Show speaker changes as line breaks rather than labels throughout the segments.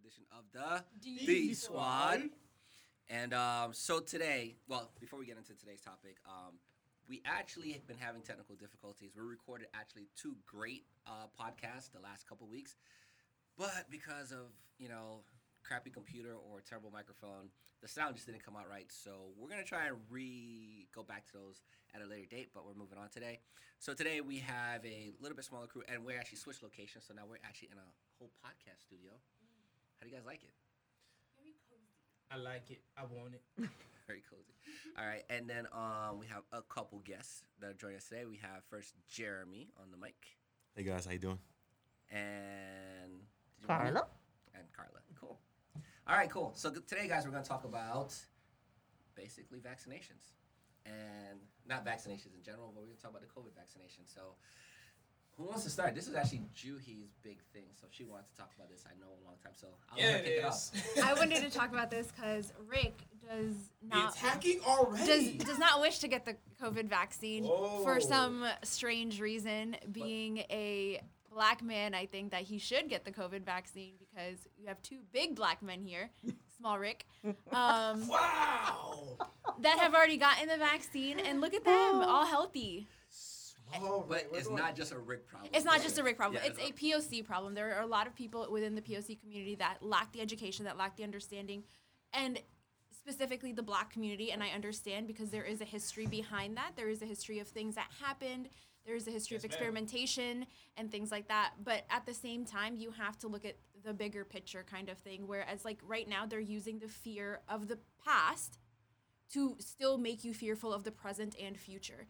to the next edition of the
D
D
Squad.
Squad. And um, so today, well, before we get into today's topic, um, we actually have been having technical difficulties. We recorded actually two great uh, podcasts the last couple weeks, but because of you know crappy computer or terrible microphone, the sound just didn't come out right. So we're gonna try and re go back to those at a later date. But we're moving on today. So today we have a little bit smaller crew, and we're actually switched locations. So now we're actually in a whole podcast studio. How do you guys like it? Very cozy.
I like it. I want it.
Very cozy. All right, and then um, we have a couple guests that are joining us today. We have first Jeremy on the mic,
Hey guys, how you doing?
and did you wanna-
Carla.
and Carla. Cool. All right, cool. So g- today, guys, we're going to talk about basically vaccinations, and not vaccinations in general, but we're going to talk about the COVID vaccination. So, who wants to start? This is actually Juhi's big thing, so she wanted to talk about this. I know a long time, so I'll let
Yeah,
her
it
kick it off.
I wanted to talk about this because Rick does not
It's hacking
does
already.
does not wish to get the COVID vaccine
Oh.
for some strange reason. Being a black man, I think that he should get the COVID vaccine because you have two big black men here, small Rick, um,
wow.
that have already gotten the vaccine, and look at them, all healthy.
Oh,
But it's not just a Rick problem.
It's not just a Rick problem.
Yeah,
it's a POC problem. There are a lot of people within the POC community that lack the education, that lack the understanding, and specifically the black community. And I understand because there is a history behind that. There is a history of things that happened. There is a history
Yes,
of
ma'am.
experimentation and things like that. But at the same time, you have to look at the bigger picture kind of thing. Whereas, like right now, they're using the fear of the past to still make you fearful of the present and future.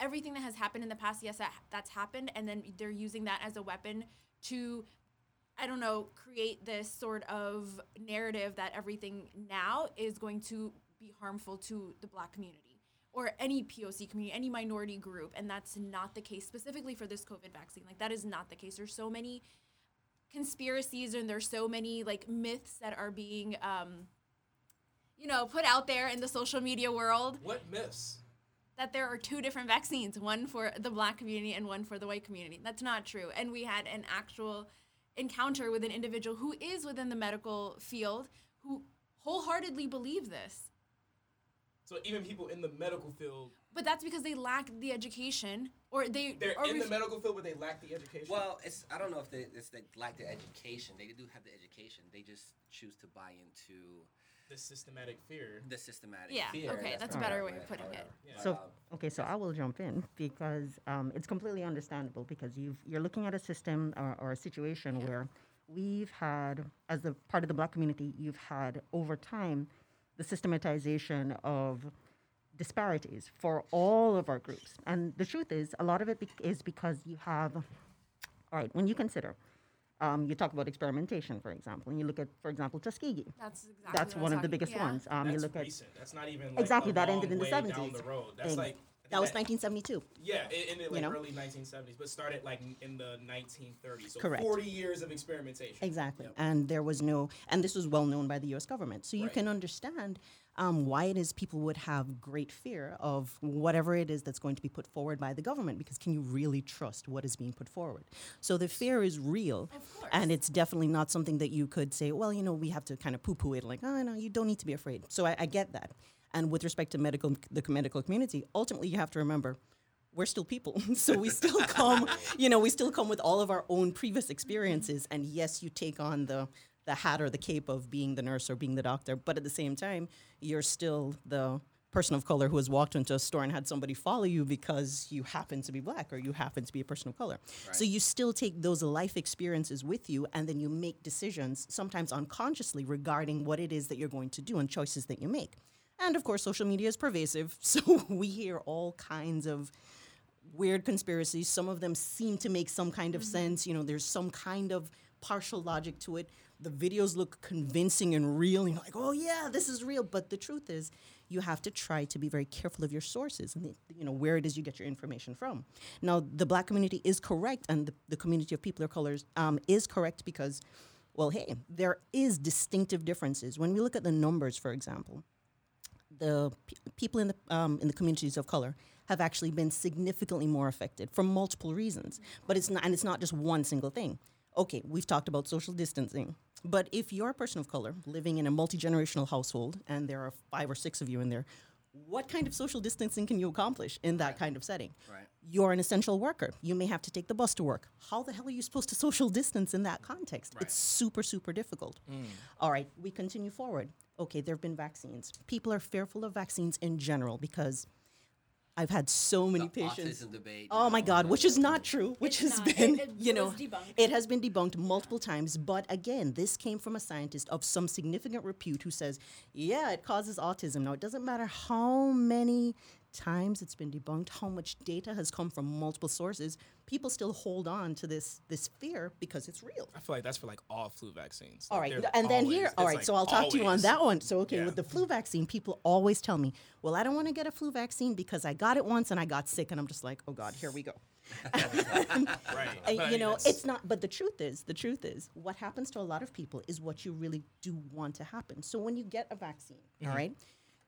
Everything that has happened in the past, yes, that, that's happened, and then they're using that as a weapon to, I don't know, create this sort of narrative that everything now is going to be harmful to the black community or any POC community, any minority group, and that's not the case specifically for this COVID vaccine. Like that is not the case. There's so many conspiracies and there's so many like myths that are being um, you know, put out there in the social media world
What myths?
That there are two different vaccines, one for the black community and one for the white community. That's not true. And we had an actual encounter with an individual who is within the medical field who wholeheartedly believe this.
So even people in the medical field,
But that's because they lack the education or they
they're
or
in the medical field, but they lack the education.
Well, it's I don't know if they it's they lack the education. They do have the education. They just choose to buy into
the systematic fear.
the systematic
Yeah,
fear.
okay, that's a better
right,
way of putting it.
Yeah.
So
um,
okay, so I will jump in because um, it's completely understandable because you've you're looking at a system or, or a situation where we've had as the part of the black community you've had over time the systematization of disparities for all of our groups and the truth is a lot of it bec is because you have all right when you consider um, you talk about experimentation for example and you look at for example tuskegee
That's exactly
that's
what I
one of the biggest
yeah.
ones um, you
That's
look at.
That's not even like
Exactly,
a
that
long
ended in the 70s.
That's like
that was 1972
Yeah, it ended like
know?
early 1970s, but started like in the 1930s. So
Correct.
40 years of experimentation.
Exactly. And there was no, and this was well known by the US government. So you
Right.
can understand um, why it is people would have great fear of whatever it is that's going to be put forward by the government because can you really trust what is being put forward? So the fear is real.
Of
And it's definitely not something that you could say, well, you know, we have to kind of poo poo it like, oh, no, you don't need to be afraid. So I, I get that. And with respect to medical, the medical community, ultimately you have to remember we're still people. so we still come, you know, we still come with all of our own previous experiences. And yes, you take on the the hat or the cape of being the nurse or being the doctor, but at the same time, you're still the person of color who has walked into a store and had somebody follow you because you happen to be black or you happen to be a person of color. So you still take those life experiences with you and then you make decisions, sometimes unconsciously, regarding what it is that you're going to do and choices that you make. And of course, social media is pervasive, so we hear all kinds of weird conspiracies. Some of them seem to make some kind of mm-hmm. sense. You know, there's some kind of partial logic to it. The videos look convincing and real. You're like, oh yeah, this is real. But the truth is, you have to try to be very careful of your sources and the, you know where it is you get your information from. Now, the black community is correct, and the, the community of people of colors um, is correct because, well, hey, there is distinctive differences when we look at the numbers, for example the pe- people in the um, in the communities of color have actually been significantly more affected for multiple reasons. But it's not, and it's not just one single thing. Okay, we've talked about social distancing. But if you're a person of color living in a multi generational household and there are five or six of you in there, what kind of social distancing can you accomplish in that kind of setting?
Right.
You're an essential worker. You may have to take the bus to work. How the hell are you supposed to social distance in that context?
Right.
It's super, super difficult. Mm. All right, we continue forward. Okay, there have been vaccines. People are fearful of vaccines in general because I've had so many
The
patients.
autism debate.
Oh my God, which is not true, which
It's
has
not.
Been,
it
you know,
debunked.
it has been debunked multiple times. But again, this came from a scientist of some significant repute who says, yeah, it causes autism. Now, it doesn't matter how many times it's been debunked, how much data has come from multiple sources, people still hold on to this this fear because it's real.
I feel like that's for like all flu vaccines.
All
Like,
right, and then
always-
here, all right.
like
so I'll talk to you on that one. So okay,
Yeah.
with the flu vaccine, people always tell me, "Well, I don't want to get a flu vaccine because I got it once and I got sick," and I'm just like, "Oh God, here we go."
Right.
You know, it's not. But the truth is, the truth is, what happens to a lot of people is what you really do want to happen. So when you get a vaccine, all
Mm-hmm.
right,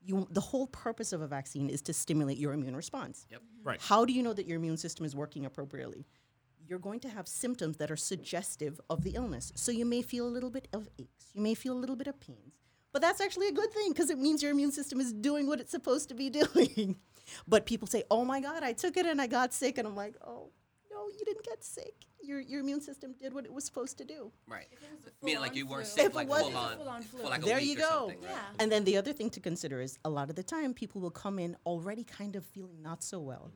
you the whole purpose of a vaccine is to stimulate your immune response.
Yep.
Right.
How do you know that your immune system is working appropriately? You're going to have symptoms that are suggestive of the illness. So you may feel a little bit of aches, you may feel a little bit of pains. But that's actually a good thing because it means your immune system is doing what it's supposed to be doing. but people say, "Oh my god, I took it and I got sick." And I'm like, "Oh, no, you didn't get sick. Your your immune system did what it was supposed to do."
Right.
If it
Meaning like you weren't sick,
If
like
was-
full
If it was
on,
full-on flu.
for like a
There
week
you
or
go.
something, right?
Yeah.
And then the other thing to consider is a lot of the time people will come in already kind of feeling not so well.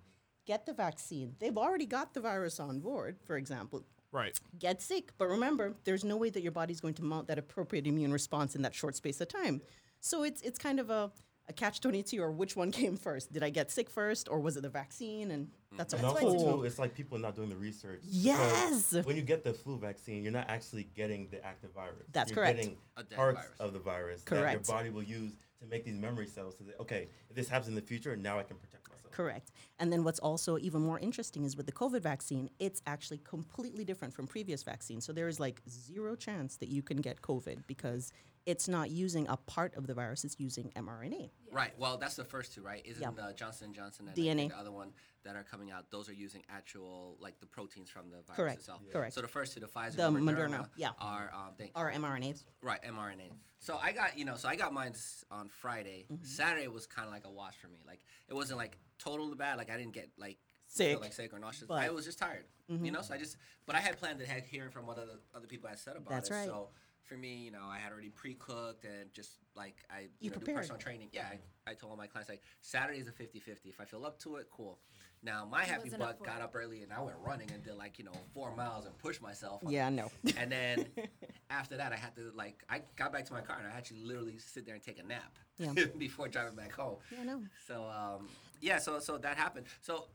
Get the vaccine. They've already got the virus on board, for example.
Right.
Get sick. But remember, there's no way that your body's going to mount that appropriate immune response in that short space of time. So it's it's kind of a, a catch 22 or which one came first? Did I get sick first or was it the vaccine? And that's a
And
That's
also,
it's-
it's like people not doing the research. because
Yes.
When you get the flu vaccine, you're not actually getting the active virus.
That's
you're
correct.
Getting
A
parts
virus.
of the virus
Correct.
that your body will use to make these memory cells. So that okay, if this happens in the future, now I can protect myself.
Correct. And then what's also even more interesting is with the COVID vaccine, it's actually completely different from previous vaccines. So there is like zero chance that you can get COVID because it's not using a part of the virus, it's using mRNA.
Right. Well, that's the first two, right? Isn't
Yeah.
uh, Johnson and Johnson and
DNA.
the other one that are coming out? Those are using actual like the proteins from the virus
Correct.
itself.
Correct.
So the first two, the Pfizer,
The
and
Moderna, yeah.
are um, they,
Or mRNAs.
right mRNA. So I got you know, so I got mine on Friday.
Mm-hmm.
Saturday was kind of like a wash for me. Like it wasn't like totally bad. Like I didn't get like
Sick.
feel like sick or nauseous.
But- Mm-hmm.
I was just tired. You know, so I just but I had planned ahead hearing from what other other people had said about
That's
it.
right.
So for me, you know, I had already pre-cooked and just like I you,
You
know, do personal training. Yeah, I, I told all my clients like Saturday is a 50-50. If I feel up to it, cool. Now my happy
wasn't up
butt got
it.
up early and I went running and did like you know four miles and pushed myself. on-
Yeah, no.
And then after that, I had to like I got back to my car and I actually literally sit there and take a nap
Yeah.
before driving back home.
Yeah, no.
So um, yeah, so so that happened. So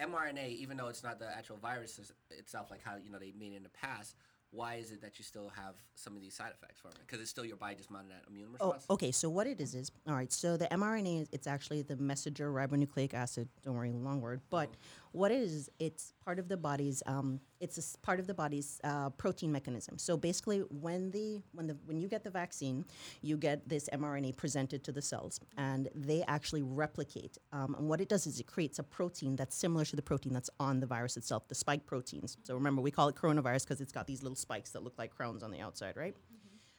mRNA, even though it's not the actual virus itself, like how you know they made it in the past, why is it that you still have some of these side effects from it? Because it's still your body just mounting that immune
oh,
response.
Oh, okay. So what it is is all right. So the mRNA is it's actually the messenger ribonucleic acid. Don't worry, long word. But oh. What it is, it's part of the body's. Um, it's part of the body's uh, protein mechanism. So basically, when the when the when you get the vaccine, you get this mRNA presented to the cells, and they actually replicate. Um, and what it does is it creates a protein that's similar to the protein that's on the virus itself, the spike proteins. So remember, we call it coronavirus because it's got these little spikes that look like crowns on the outside, right?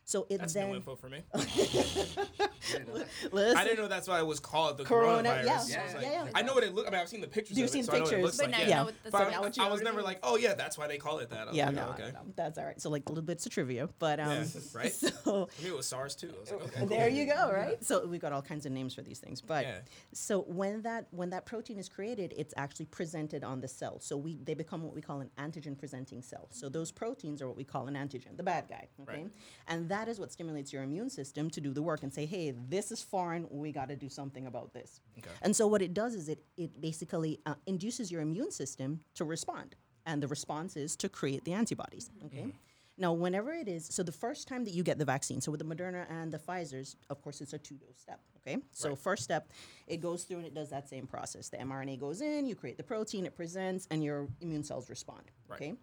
So it
That's
then
new info for me.
Listen,
I didn't know that's why it was called the
Corona,
coronavirus.
yeah,
I
yeah,
like-
yeah, yeah.
I know what it look. I mean, I've seen the pictures.
You've
of
seen
it, so I know what it
pictures.
But
like.
now
yeah.
you know what the-
But I-
what
I, was never like, oh yeah, that's why they call it that. I was
Yeah,
like,
no,
oh, okay.
no, that's all right. So like a little bits of trivia, but um,
Yeah, right?
So
I knew it was SARS too. I was like, okay.
there you go, right? So we've got all kinds of names for these things, but
Yeah.
so when that when that protein is created, it's actually presented on the cell. So we they become what we call an antigen presenting cell. So those proteins are what we call an antigen, the bad guy. Okay,
Right.
and that is what stimulates your immune system to do the work and say, hey, this is foreign. We got to do something about this.
Okay.
And so what it does is it it basically uh, induces your immune system to respond, and the response is to create the antibodies. Okay. Now, whenever it is, so the first time that you get the vaccine, so with the Moderna and the Pfizer's, of course, it's a two dose step. Okay. So,
Right.
first step, it goes through and it does that same process. The mRNA goes in, you create the protein, it presents, and your immune cells respond.
Right.
Okay.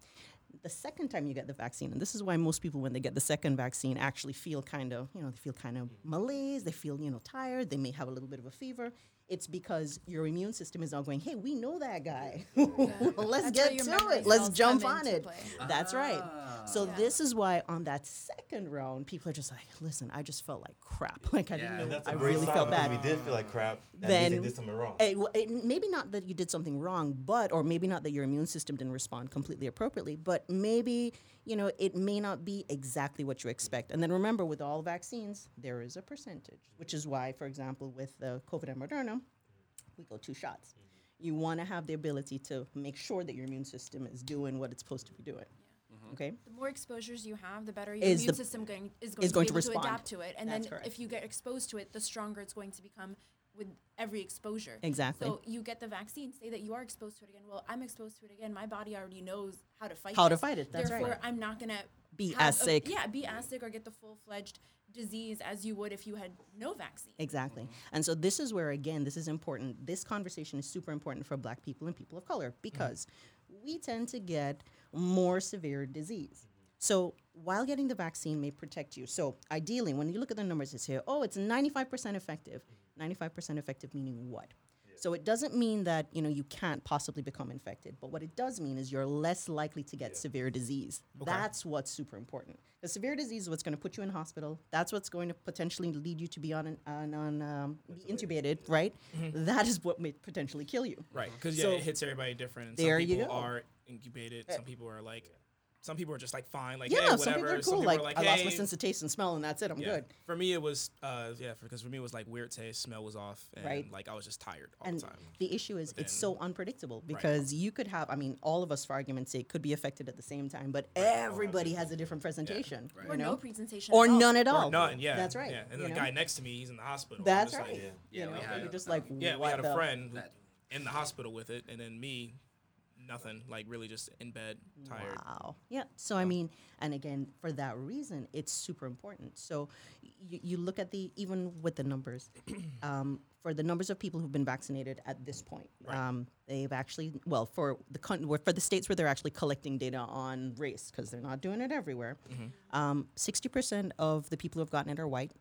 The second time you get the vaccine, and this is why most people, when they get the second vaccine, actually feel kind of, you know, they feel kind of malaise, they feel, you know, tired, they may have a little bit of a fever. It's because your immune system is now going, hey, we know that guy. Let's
That's
get to it. Let's jump on it.
play.
That's right.
Ah.
So
Yeah.
this is why on that second round, people are just like, "Listen, I just felt like crap. Like I
Yeah.
didn't know.
That's a
I really felt
because
bad."
We did feel like crap. That
Then-
means did something wrong.
It, it, maybe not that you did something wrong, but or maybe not that your immune system didn't respond completely appropriately, but maybe you know it may not be exactly what you expect. And then remember, with all vaccines, there is a percentage, which is why, for example, with the COVID and Moderna, we go two shots. You want to have the ability to make sure that your immune system is doing what it's supposed to be doing. Mm-hmm. Okay.
The more exposures you have, the better your
Is
immune
the-
system going, is going,
is
to,
going
be
to
able to,
respond.
adapt to it. And
That's
then
correct.
if you get exposed to it, the stronger it's going to become with every exposure.
Exactly.
So you get the vaccine, say that you are exposed to it again. Well, I'm exposed to it again. My body already knows how to fight
How to fight it, that's right.
Therefore, I'm not going to
Be as sick.
Yeah, be as sick or get the full fledged disease as you would if you had no vaccine.
Exactly. Mm-hmm. And so this is where again this is important. This conversation is super important for black people and people of color mm-hmm. because we tend to get more severe disease. Mm-hmm. So while getting the vaccine may protect you. So ideally when you look at the numbers it's here, oh, it's 95% effective. 95% effective meaning what? So it doesn't mean that, you know, you can't possibly become infected, but what it does mean is you're less likely to get severe disease. That's what's super important. The severe disease is what's going to put you in hospital. That's what's going to potentially lead you to be on an, on, on um, be intubated, right? That is what may potentially kill you.
Right, because yeah,
So-
it hits everybody different. And
There
some
you
people
go.
are incubated. Some people are like, some people are just like fine, like
Yeah,
hey,
some people are
Some
cool.
people
Like,
are like,
I lost my sense of taste and smell, and that's it. I'm
Yeah.
good.
For me, it was uh, yeah, because for me it was like weird taste, smell was off, and
Right.
like I was just tired all
And
the time.
the issue is it's so unpredictable because you could have, I mean, all of us, for argument's sake, could be affected at the same time, but everybody has a different presentation.
Right.
You
Or
know?
no presentation.
or
at all.
none at
Or
all.
none, yeah,
That's right.
Yeah, and then the
know?
guy next to me, he's in the hospital.
That's right.
Like,
Yeah.
Yeah,
you know,
we had
you're
a-
just like,
yeah, we had a friend in the hospital with it, and then me, nothing, like really just in bed, tired.
Wow. Yeah. So I mean, and again, for that reason, it's super important. So you, you look at the even with the numbers, um, for the numbers of people who've been vaccinated at this point, um, they've actually well for the con- for the states where they're actually collecting data on race because they're not doing it everywhere. Um, Sixty percent of the people who have gotten it are white.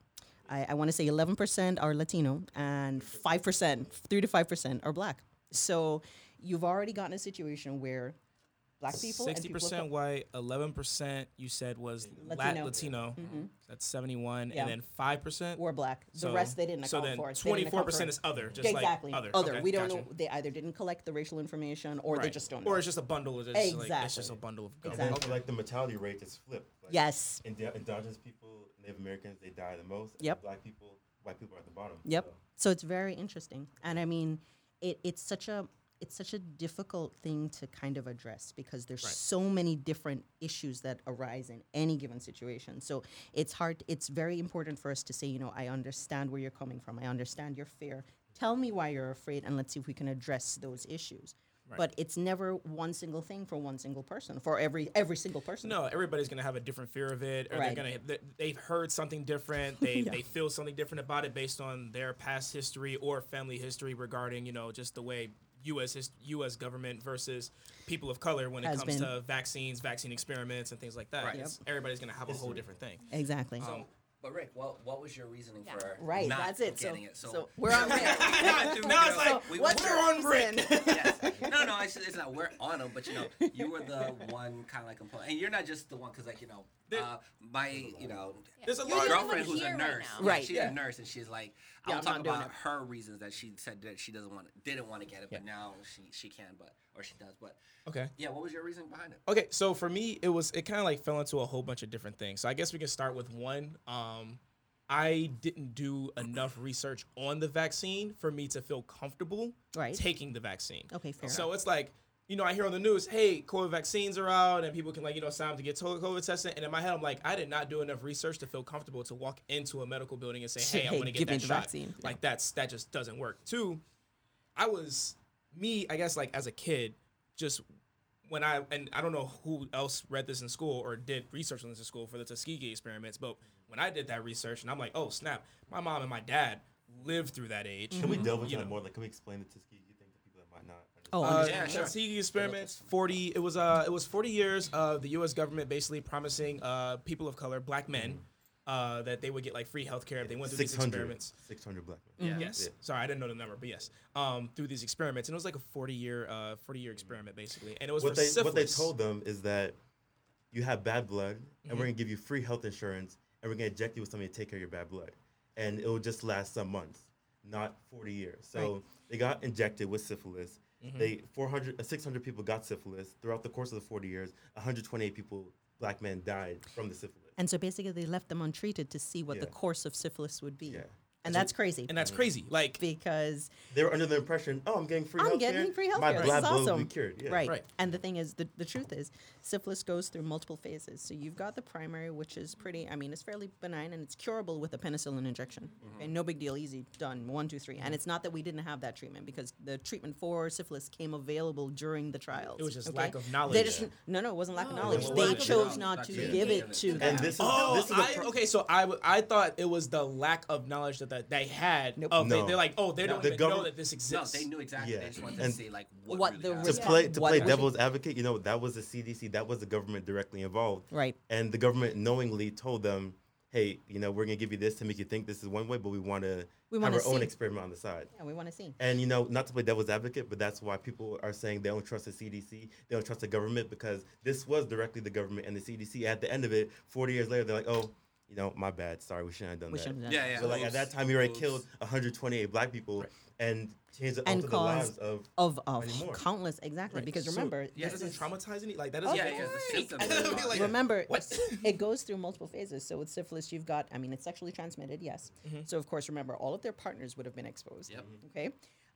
I, I want to say 11% are Latino and 5%, 3 to 5% are black. So you've already gotten a situation where black people
Sixty
people of
percent white, eleven percent you said was
Latino.
Latino. Latino. That's seventy one,
Yeah.
and then five percent
were black. The
So-
rest they didn't
so
account
then
for. They didn't
twenty
account
four
for
percent
it.
is other, just
exactly
like other. Okay,
we don't
gotcha.
know. They either didn't collect the racial information or they just don't know.
Or it's just a bundle of just like it's just a bundle of gum.
And then
Exactly.
like the mortality rate just flipped. Like,
yes.
Indigenous people, Native Americans, they die the most. and
Yep.
Black people, white people are at the bottom.
Yep.
So,
So it's very interesting, and I mean, it, it's such a it's such a difficult thing to kind of address because there's
Right.
so many different issues that arise in any given situation. So it's hard. It's very important for us to say, you know, I understand where you're coming from. I understand your fear. Tell me why you're afraid, and let's see if we can address those issues. But it's never one single thing for one single person. For every every single person.
No, everybody's gonna have a different fear of it, or
Right.
they're gonna they- they've heard something different. They they feel something different about it based on their past history or family history regarding you know just the way U.S. his, U.S. government versus people of color when it
Has
comes
been.
to vaccines, vaccine experiments, and things like that.
Right.
It's- Everybody's gonna have a whole different thing.
Exactly.
Um, but Rick, what what was your reasoning
Yeah.
for
right.
not
That's it. So,
getting it?
so we're on.
now it's like
we
what's
went
your
through-
reason?
yes. No, no, it's, it's not. We're on them, but you know, you were the one kind of like complain, and you're not just the one because like you know, uh, my you know,
There's a
You're
lot
the
of
only one
girlfriend who's a
here right
nurse,
Right.
She's
Yeah.
a nurse, and she's like,
Yeah,
I'll
I'm
talk about
it.
her reasons that she said that she doesn't want, didn't want to get it, but now she she can, but or she does, but
Okay.
yeah. What was your reason behind it?
Okay, so for me, it was it kind of like fell into a whole bunch of different things. So I guess we can start with one. Um, I didn't do enough research on the vaccine for me to feel comfortable
Right.
taking the vaccine.
Okay, fair.
So it's like, you know, I hear on the news, hey, COVID vaccines are out, and people can like, you know, sign up to get COVID tested. And in my head, I'm like, I did not do enough research to feel comfortable to walk into a medical building and say, hey, I'm
Hey,
going to get
give me
that
the
shot.
vaccine.
Like that's that just doesn't work. Two, I was me, I guess, like as a kid, just when I and I don't know who else read this in school or did research on this in school for the Tuskegee experiments, but when I did that research and I'm like, oh snap, my mom and my dad lived through that age.
Can we delve into
You
that more? Like, can we explain the Tuskegee thing to people that might not?
Oh,
Uh,
Yeah, sure.
Tuskegee experiments, forty. It was uh, it was forty years of the U.S. government basically promising uh, people of color, black men, uh, that they would get like free health care if they went through these experiments.
600 black men.
Yeah.
Yes.
Yeah.
Sorry, I didn't know the number, but yes. Um, through these experiments, and it was like a forty year, uh, forty year experiment basically, and it was
What
for
they
syphilis.
what they told them is that you have bad blood, and
Mm-hmm.
we're gonna give you free health insurance, and we're gonna inject you with something to take care of your bad blood, and it will just last some months, not 40 years. So
Right.
they got injected with syphilis.
Mm-hmm.
They 400, uh, 600 people got syphilis throughout the course of the 40 years. 128 people, black men, died from the syphilis.
And so basically, they left them untreated to see what the course of syphilis would be.
Yeah.
And that's crazy
and that's mm. crazy. Like
because
They were under the impression, oh, I'm getting free
I'm
healthcare.
getting free
My
healthcare. This
black
is
blood will
awesome.
be cured. Yeah.
Right.
Right.
And the thing is, the, the truth is, syphilis goes through multiple phases. So you've got the primary, which is pretty, I mean, it's fairly benign and it's curable with a penicillin injection. Mm-hmm. Okay, no big deal, easy, done, one, two, three. And mm-hmm. it's not that we didn't have that treatment because the treatment for syphilis came available during the trials.
It was just
okay?
lack of
They
knowledge.
just, no, no, it wasn't lack of
oh.
knowledge. They
wasn't.
chose not
that's
to
it.
give
Yeah.
it to
And
them.
this is
Oh,
this is a
I,
pro-
okay. So I, w- I thought it was the lack of knowledge that, that they had.
Nope.
Of they,
No.
they're like, oh, they
No.
don't
The
even know that this
No,
exists.
they knew exactly.
Yeah.
They just wanted
And
to see like what,
what
really
the
happened.
to play to
What
play
was-
devil's advocate, you know, that was the CDC, that was the government directly involved,
Right.
and the government knowingly told them, "Hey, you know, we're gonna give you this to make you think this is one way, but we want to
We
have
wanna
our own experiment on the side."
Yeah, we want to see.
And you know, not to play devil's advocate, but that's why people are saying they don't trust the CDC, they don't trust the government because this was directly the government and the CDC. At the end of it, 40 years later, they're like, "Oh, you know, my bad. Sorry, we shouldn't have done
We
that."
shouldn't have
Yeah, yeah.
So like at that time, he already
Oops.
killed 128 black people and changed the,
And
the lives
caused
of
of, of countless, exactly.
Right.
Because
So
remember,
Yeah,
that
this
doesn't
is-
traumatize any. Like that doesn't.
Yeah, yeah. The
course.
symptoms.
And it'll be
are-
like-
remember
What?
it goes through multiple phases so with syphilis you've got i mean it's sexually transmitted yes mm-hmm. so of course remember all of their partners would have been exposed
Yep.
okay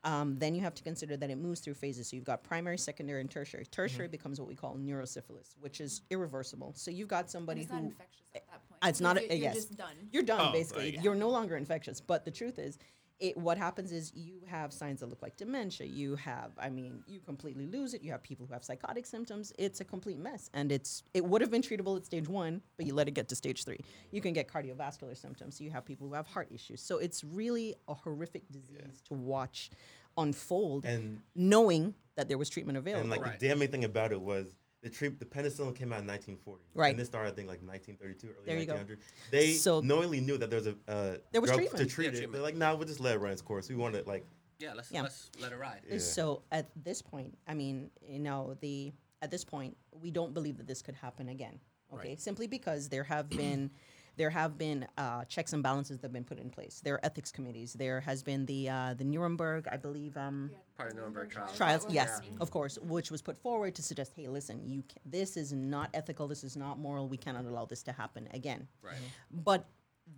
um, then you have to consider that it moves through phases. So you've got primary secondary and tertiary. Tertiary becomes what we call neurosyphilis which is irreversible. So you've got
But
somebody
it's
who
not infectious at that point.
Uh, it's not
You're,
a-
you're
yes.
just done.
you're done
Oh,
basically.
right.
you're no longer infectious. But the truth is it, what happens is you have signs that look like dementia. You have i mean you completely lose it. You have people who have psychotic symptoms. It's a complete mess. And it's it would have been treatable at stage one but you let it get to stage three. You can get cardiovascular symptoms. You have people who have heart issues. So it's really a horrific disease to watch unfold
and
knowing that there was treatment available
and like
Right.
the damning thing about it was the treat the penicillin came out in 1940.
Right.
And this started I think like 1932 early
There you go.
1900. They
So-
knowingly knew that there was a uh,
There was
drug
treatment.
to treat
Yeah,
it.
treatment.
They're like, nah, we'll just let it run its course. We want to like
Yeah, let's
Yeah.
let's let it ride.
Yeah.
So at this point, I mean, you know, the at this point, we don't believe that this could happen again. Okay,
Right.
simply because there have been there have been uh, checks and balances that have been put in place. There are ethics committees. There has been the uh, the Nuremberg, I believe. Um,
Part of Nuremberg trials.
trials yes
happening.
of course which was put forward to suggest hey listen you ca- this is not ethical this is not moral we cannot allow this to happen again
Right.
but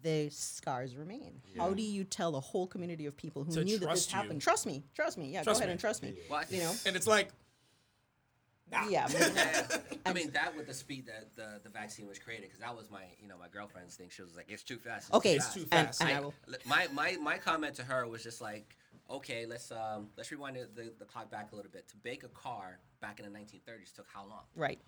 the scars remain how do you tell a whole community of people who
To
knew that this
trust you.
happened trust me trust me yeah
Trust
go ahead
me.
and trust me
Well,
you know
And it's like, nah.
yeah but-
Yeah, yeah. I mean that with the speed that the, the vaccine was created, because that was my you know my girlfriend's thing. She was like, "It's too fast." It's
okay
It's too
and,
fast.
and I
I,
will
my, my my comment to her was just like, okay, let's um let's rewind the, the, the clock back a little bit. To bake a car back in the 1930s took how long?
right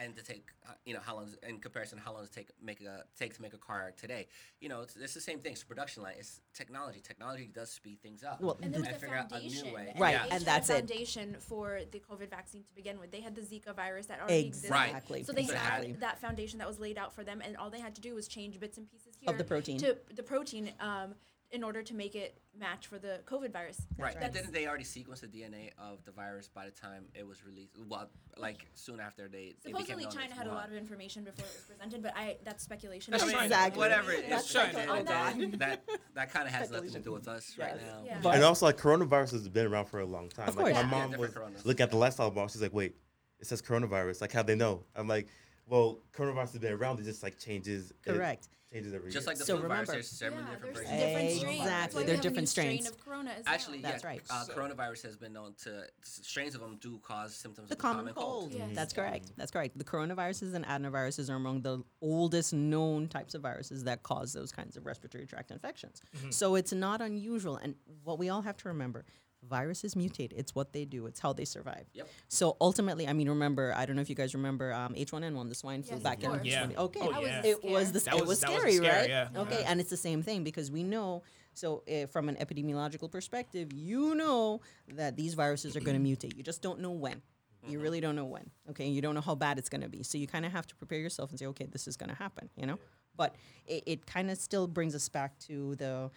And to take uh, you know how long does- in comparison how long does it take make a take to make a car today? You know, it's, it's the same thing. It's production line. It's technology. Technology does speed things up.
Well,
And then
the-
with the
figure out a new
foundation,
way.
Right,
Yeah.
And
had
that's
a
it.
foundation for the COVID vaccine to begin with. They had the Zika virus that already existed.
Right.
exactly
So they
exactly
had that foundation that was laid out for them, and all they had to do was change bits and pieces here
Of the protein.
to the protein um, in order to make it match for the COVID virus.
Right.
right.
Didn't they already sequence the DNA of the virus by the time it was released? Well, like soon after they it
Supposedly
known
China had a lot of information before it was presented, but I that's speculation.
That's
I don't
China.
know.
Exactly.
Whatever it
That's
is,
China.
China.
That.
that that kind of has nothing to do with us right now.
Yeah.
But-
and also like coronavirus has been around for a long time.
Of
like
course.
my
Yeah.
mom
Yeah,
was
coronas.
look at the Lysol box. She's like, wait, it says coronavirus. Like how they know? I'm like, well, coronavirus has been around. It just like changes. it
Correct.
Changes every
Just
year.
like the
So
flu virus,
remember-
there's several
Yeah,
different
there's
versions.
different strains. That's
Exactly.
why
They're
have a new
different
strain of corona as well.
Actually,
That's
yeah,
right.
Uh,
So-
coronavirus has been known to strains of them do cause symptoms
the
of
common cold.
Yes.
That's correct. That's correct. The coronaviruses and adenoviruses are among the oldest known types of viruses that cause those kinds of respiratory tract infections. So it's not unusual. And what we all have to remember viruses mutate. It's what they do, it's how they survive.
Yep.
So ultimately, I mean, remember, I don't know if you guys remember um, H1N1, the swine flu
Yes,
back in
course.
Yeah.
20 Okay.
Oh,
That was
yeah.
It was the
scare.
That
it
was-
was
that was
scary,
scary,
right?
yeah.
Okay,
Yeah.
and it's the same thing because we know. So, uh, from an epidemiological perspective, you know that these viruses are going to mutate. You just don't know when. You really don't know when. Okay, you don't know how bad it's going to be. So you kind of have to prepare yourself and say, okay, this is going to happen. You know, but it, it kind of still brings us back to the.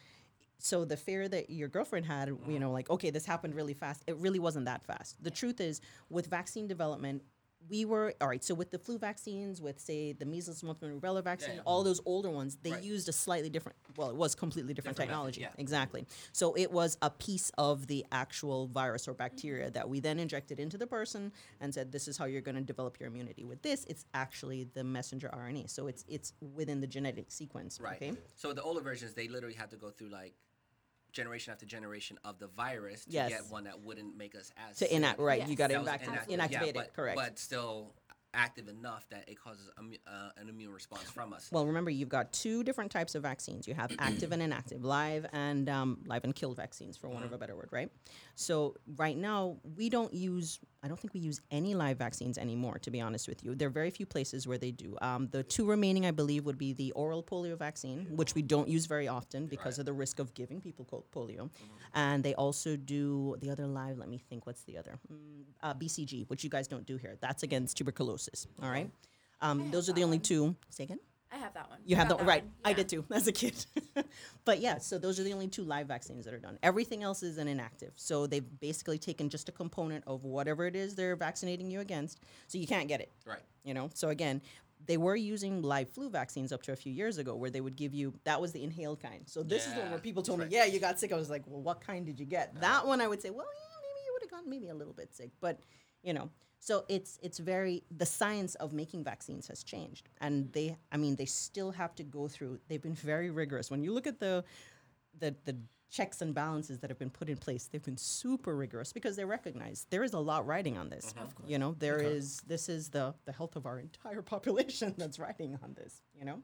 So the fear that your girlfriend had, you mm-hmm. know, like okay, this happened really fast. It really wasn't that fast. The truth is, with vaccine development, we were all right. So with the flu vaccines, with say the measles, mumps, and rubella vaccine,
yeah.
all those older ones, they
Right.
used a slightly different. Well, it was completely different,
Different
technology.
yeah.
Exactly. So it was a piece of the actual virus or bacteria mm-hmm. that we then injected into the person and said, "This is how you're going to develop your immunity." With this, it's actually the messenger RNA. So it's it's within the genetic sequence.
Right.
Okay.
So the older versions, they literally had to go through like generation after generation of the virus to
Yes.
get one that wouldn't make us as
To
sick.
enact right, you got to
That was
inact-
inactive.
inactivate
Yeah,
it.
but,
Correct.
But still active enough that it causes immu- uh, an immune response from us.
Well, remember, you've got two different types of vaccines. You have active and inactive, live and um, live and kill vaccines, for want of a better word, right? So right now, we don't use. I don't think we use any live vaccines anymore. To be honest with you, there are very few places where they do. Um, the two remaining, I believe, would be the oral polio vaccine, which we don't use very often because of the risk of giving people polio, and they also do the other live. Let me think. What's the other? Mm, uh, BCG, which you guys don't do here. That's against tuberculosis. All right. Um, those are the only two. Say again.
I have that one.
You have the
that
right.
one,
I did too as a kid. but yeah, so those are the only two live vaccines that are done. Everything else is an inactive. So they've basically taken just a component of whatever it is they're vaccinating you against, so you can't get it.
right.
You know. So again, they were using live flu vaccines up to a few years ago, where they would give you that was the inhaled kind. So this is the one where people told
that's
me, "Yeah, you got sick." I was like, "Well, what kind did you get?" That one I would say, "Well, yeah, maybe you would have gotten maybe a little bit sick," but you know. So it's it's very the science of making vaccines has changed. And they i mean they still have to go through they've been very rigorous. When you look at the the the checks and balances that have been put in place they've been super rigorous because they recognize there is a lot riding on this. Mm-hmm. You know there is this is the the health of our entire population that's riding on this you know?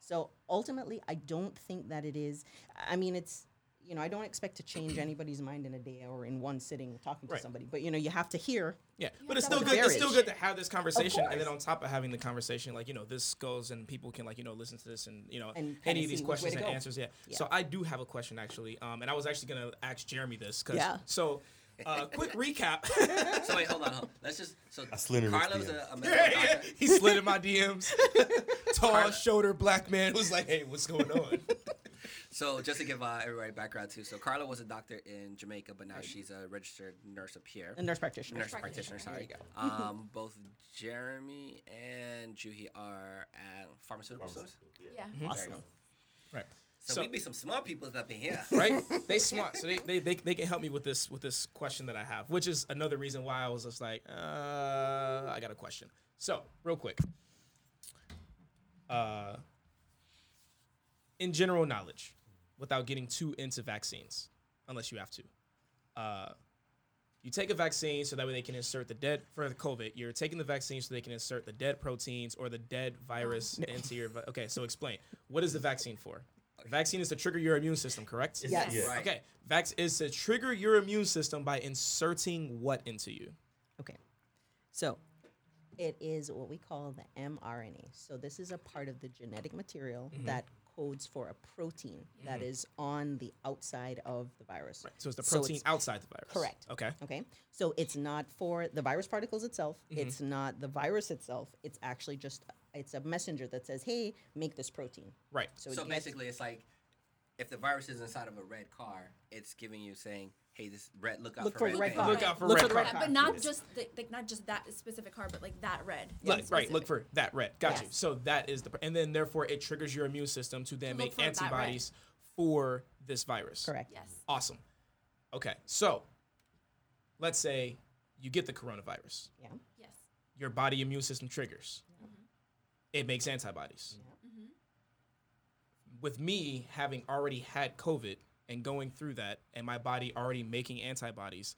So ultimately i don't think that it is i mean it's you know i don't expect to change anybody's mind in a day or in one sitting talking to
Right.
somebody but you know you have to hear
Yeah, but it's still
to
good. It's still good to have this conversation, and then on top of having the conversation, like you know, this goes and people can like you know listen to this and you know
And
any of these
see which way
questions and
go.
answers. Yeah.
Yeah.
So I do have a question actually, um, and I was actually gonna ask Jeremy this because
Yeah.
so. Uh, quick recap.
So wait, hold on, hold on. Let's just so
I slid in Carla's
a, a medical doctor.
he slid in my DMs. Tall,
Carla-
shoulder, black man was like, "Hey, what's going on?"
So just to give uh, everybody background too, so Carla was a doctor in Jamaica, but now she's a registered nurse up here.
a nurse practitioner
nurse
practitioner.
practitioner. Sorry. Um, both Jeremy and Juhi are at pharmaceutical stores.
Yeah.
There you go.
right.
So,
So-
we be some smart people up in here.
right? They smart, so they, they, they, they can help me with this with this question that I have, which is another reason why I was just like, uh, I got a question. So, real quick, uh, in general knowledge, without getting too into vaccines, unless you have to, uh, you take a vaccine so that way they can insert the dead for the COVID. You're taking the vaccine so they can insert the dead proteins or the dead virus into your. vi- Okay, so explain. What is the vaccine for? Vaccine is to trigger your immune system, correct?
Yes.
Yeah.
Right.
Okay. Vax is to trigger your immune system by inserting what into you?
Okay. So it is what we call the mRNA. So this is a part of the genetic material
Mm-hmm.
that codes for a protein that is on the outside of the virus. Right.
So it's the
So
protein
it's-
outside the virus.
Correct.
Okay.
Okay. So it's not for the virus particles itself.
Mm-hmm.
It's not the virus itself. It's actually just it's a messenger that says, "Hey, make this protein."
Right.
So,
So
it gets-
basically, it's like if the virus is inside of a red car, it's giving you saying, "Hey, this red. Look out
Look
for,
for
red
the red car.
Look out for
Look
red
for the red
car.
car.
But not just the, like not just that specific car, but like that red.
Look,
in
right. Look for that red. Got you. So that is the, and then therefore it triggers your immune system to then
To
make
for
antibodies for this virus.
correct.
Yes.
Awesome. Okay. So let's say you get the coronavirus.
Yeah.
Yes.
Your body immune system triggers. Mm-hmm. It makes antibodies. Mm-hmm. With me having already had COVID and going through that, and my body already making antibodies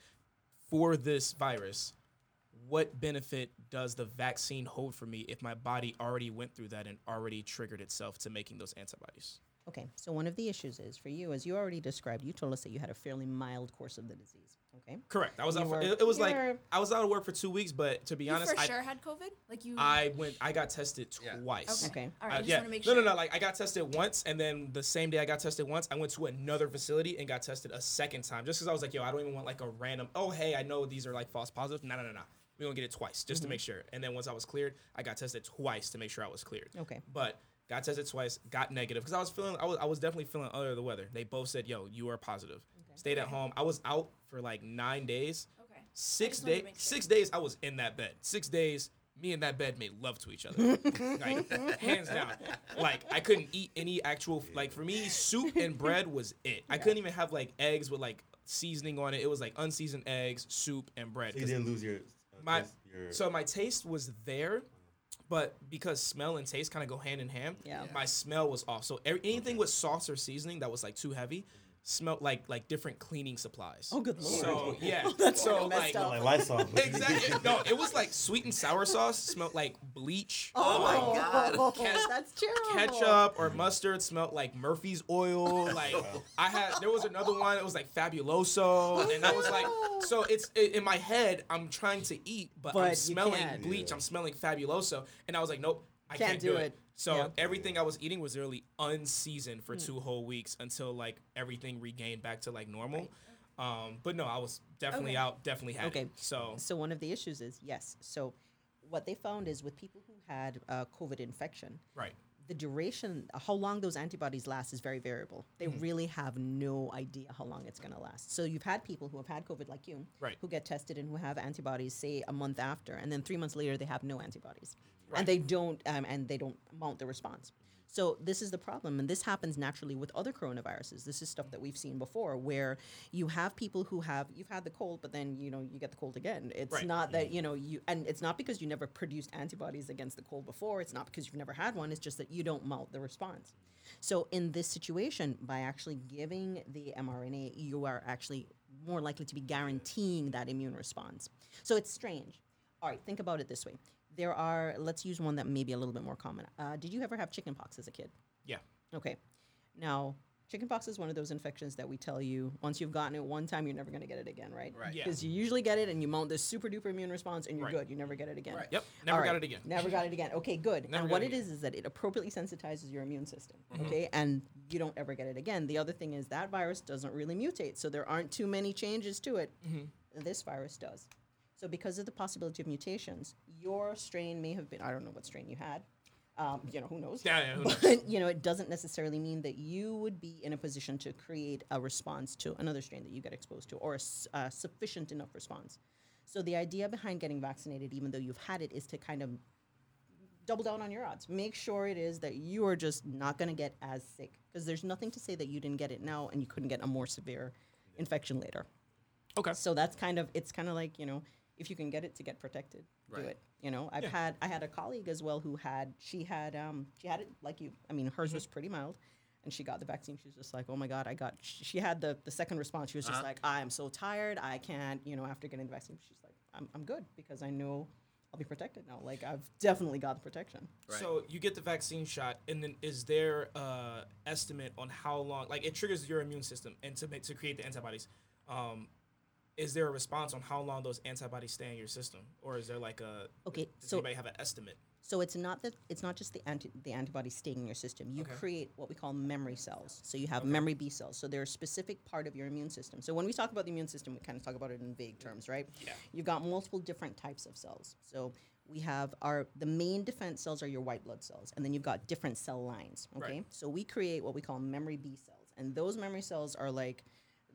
for this virus, what benefit does the vaccine hold for me if my body already went through that and already triggered itself to making those antibodies?
Okay, so one of the issues is for you, as you already described, you told us that you had a fairly mild course of the disease. Okay.
Correct. I was
You
out for,
were-
it, it was like
were-
I was out of work for two weeks, but to be
You
honest,
for
I,
sure had COVID. Like you.
I went I got tested
Yeah.
twice.
Okay.
Okay.
All right.
Uh,
I just
yeah.
want to make
no,
sure.
no, no. Like I got tested once, and then the same day I got tested once, I went to another facility and got tested a second time, just because I was like, yo, I don't even want like a random. Oh, hey, I know these are like false positives. No, no, no, no. We're gonna get it twice just to
Mm-hmm.
make sure. And then once I was cleared, I got tested twice to make sure I was cleared.
Okay.
But got tested twice, got negative because I was feeling, I was, I was definitely feeling under the weather. They both said, yo, you are positive. Stayed at home. I was out for like nine days.
Okay.
Six
just
days.
sure.
Six days. I was in that bed. Six days. Me and that bed made love to each other, like hands down. Like I couldn't eat any actual like for me, soup and bread was it. I couldn't even have like eggs with like seasoning on it. It was like unseasoned eggs, soup, and bread.
So you
'Cause
didn't lose your. Uh,
my
your
so my taste was there, but because smell and taste kind of go hand in hand,
Yeah.
my smell was off. So every, anything with sauce or seasoning that was like too heavy smelled like like different cleaning supplies.
Oh, good lord.
So yeah,
That's
so
messed
like
up.
like Lysol.
exactly no, it was like sweet and sour sauce smelled like bleach.
Oh, oh my God.
Ketchup-
that's terrible.
Ketchup or mustard smelled like Murphy's oil. Like I had, there was another one. It was like Fabuloso, and I was like, so it's i- in my head. I'm trying to eat, but,
But
I'm smelling bleach.
Yeah.
I'm smelling Fabuloso, and I was like, nope, I
Can't
can't,
do
do
it.
it. So everything I was eating was really unseasoned for two whole weeks until like everything regained back to like normal. Um, but no, I was definitely
Okay.
out. Definitely had
Okay.
it. So
So one of the issues is yes. So what they found is with people who had uh, COVID infection,
right.
the duration, how long those antibodies last is very variable. They
Mm-hmm.
really have no idea how long it's going to last. So you've had people who have had COVID like you,
Right.
who get tested and who have antibodies, say a month after, and then three months later they have no antibodies,
Right.
and they don't, um, and they don't mount the response. So this is the problem, and this happens naturally with other coronaviruses. This is stuff that we've seen before, where you have people who have you've had the cold, but then you know you get the cold again. It's
Right.
not that you know you, and it's not because you never produced antibodies against the cold before. It's not because you've never had one. It's just that you don't mount the response. So in this situation, by actually giving the mRNA, you are actually more likely to be guaranteeing that immune response. So it's strange. All right, think about it this way. There are, let's use one that may be a little bit more common. Uh, did you ever have chickenpox as a kid?
Yeah.
Okay. Now, chickenpox is one of those infections that we tell you once you've gotten it one time, you're never going to get it again, right?
Right.
Yeah.
Because you usually get it and you mount this super duper immune response and you're
Right.
good. You never get it again.
Right.
Yep. Never
All
got it again.
Never got it again. Okay, good.
Never
and what
it
it is is that it appropriately sensitizes your immune system.
Mm-hmm.
Okay, and you don't ever get it again. The other thing is that virus doesn't really mutate, so there aren't too many changes to it.
Mm-hmm.
This virus does. So because of the possibility of mutations, your strain may have been I don't know what strain you had. Um, you know who knows.
Yeah, yeah, who knows?
But you know it doesn't necessarily mean that you would be in a position to create a response to another strain that you get exposed to, or a sufficient enough response. So the idea behind getting vaccinated, even though you've had it, is to kind of double down on your odds. Make sure it is that you are just not going to get as sick because there's nothing to say that you didn't get it now and you couldn't get a more severe infection later.
Okay.
So that's kind of it's kind of like you know if you can get it to get protected, do it. You know, I've
Yeah.
had I had a colleague as well who had she had um she had it like you. I mean, hers was pretty mild. And she got the vaccine. She was just like, "Oh my God, I got." She she had the, the second response. She was just
Uh-huh.
like, "I am so tired. I can't." You know, after getting the vaccine, she's like, "I'm I'm good because I know I'll be protected now. Like I've definitely got the protection."
Right.
So you get the vaccine shot, and then is there uh estimate on how long? Like it triggers your immune system, and to make to create the antibodies. Um, is there a response on how long those antibodies stay in your system, or is there like a
Okay,
Does
so
anybody have an estimate?
So it's not that it's not just the anti the antibodies staying in your system. You
Okay.
create what we call memory cells. So you have memory B cells. So they're a specific part of your immune system. So when we talk about the immune system, we kind of talk about it in vague terms, right?
Yeah.
You've got multiple different types of cells. So we have our the main defense cells are your white blood cells, and then you've got different cell lines. Okay.
Right.
So we create what we call memory B cells, and those memory cells are like.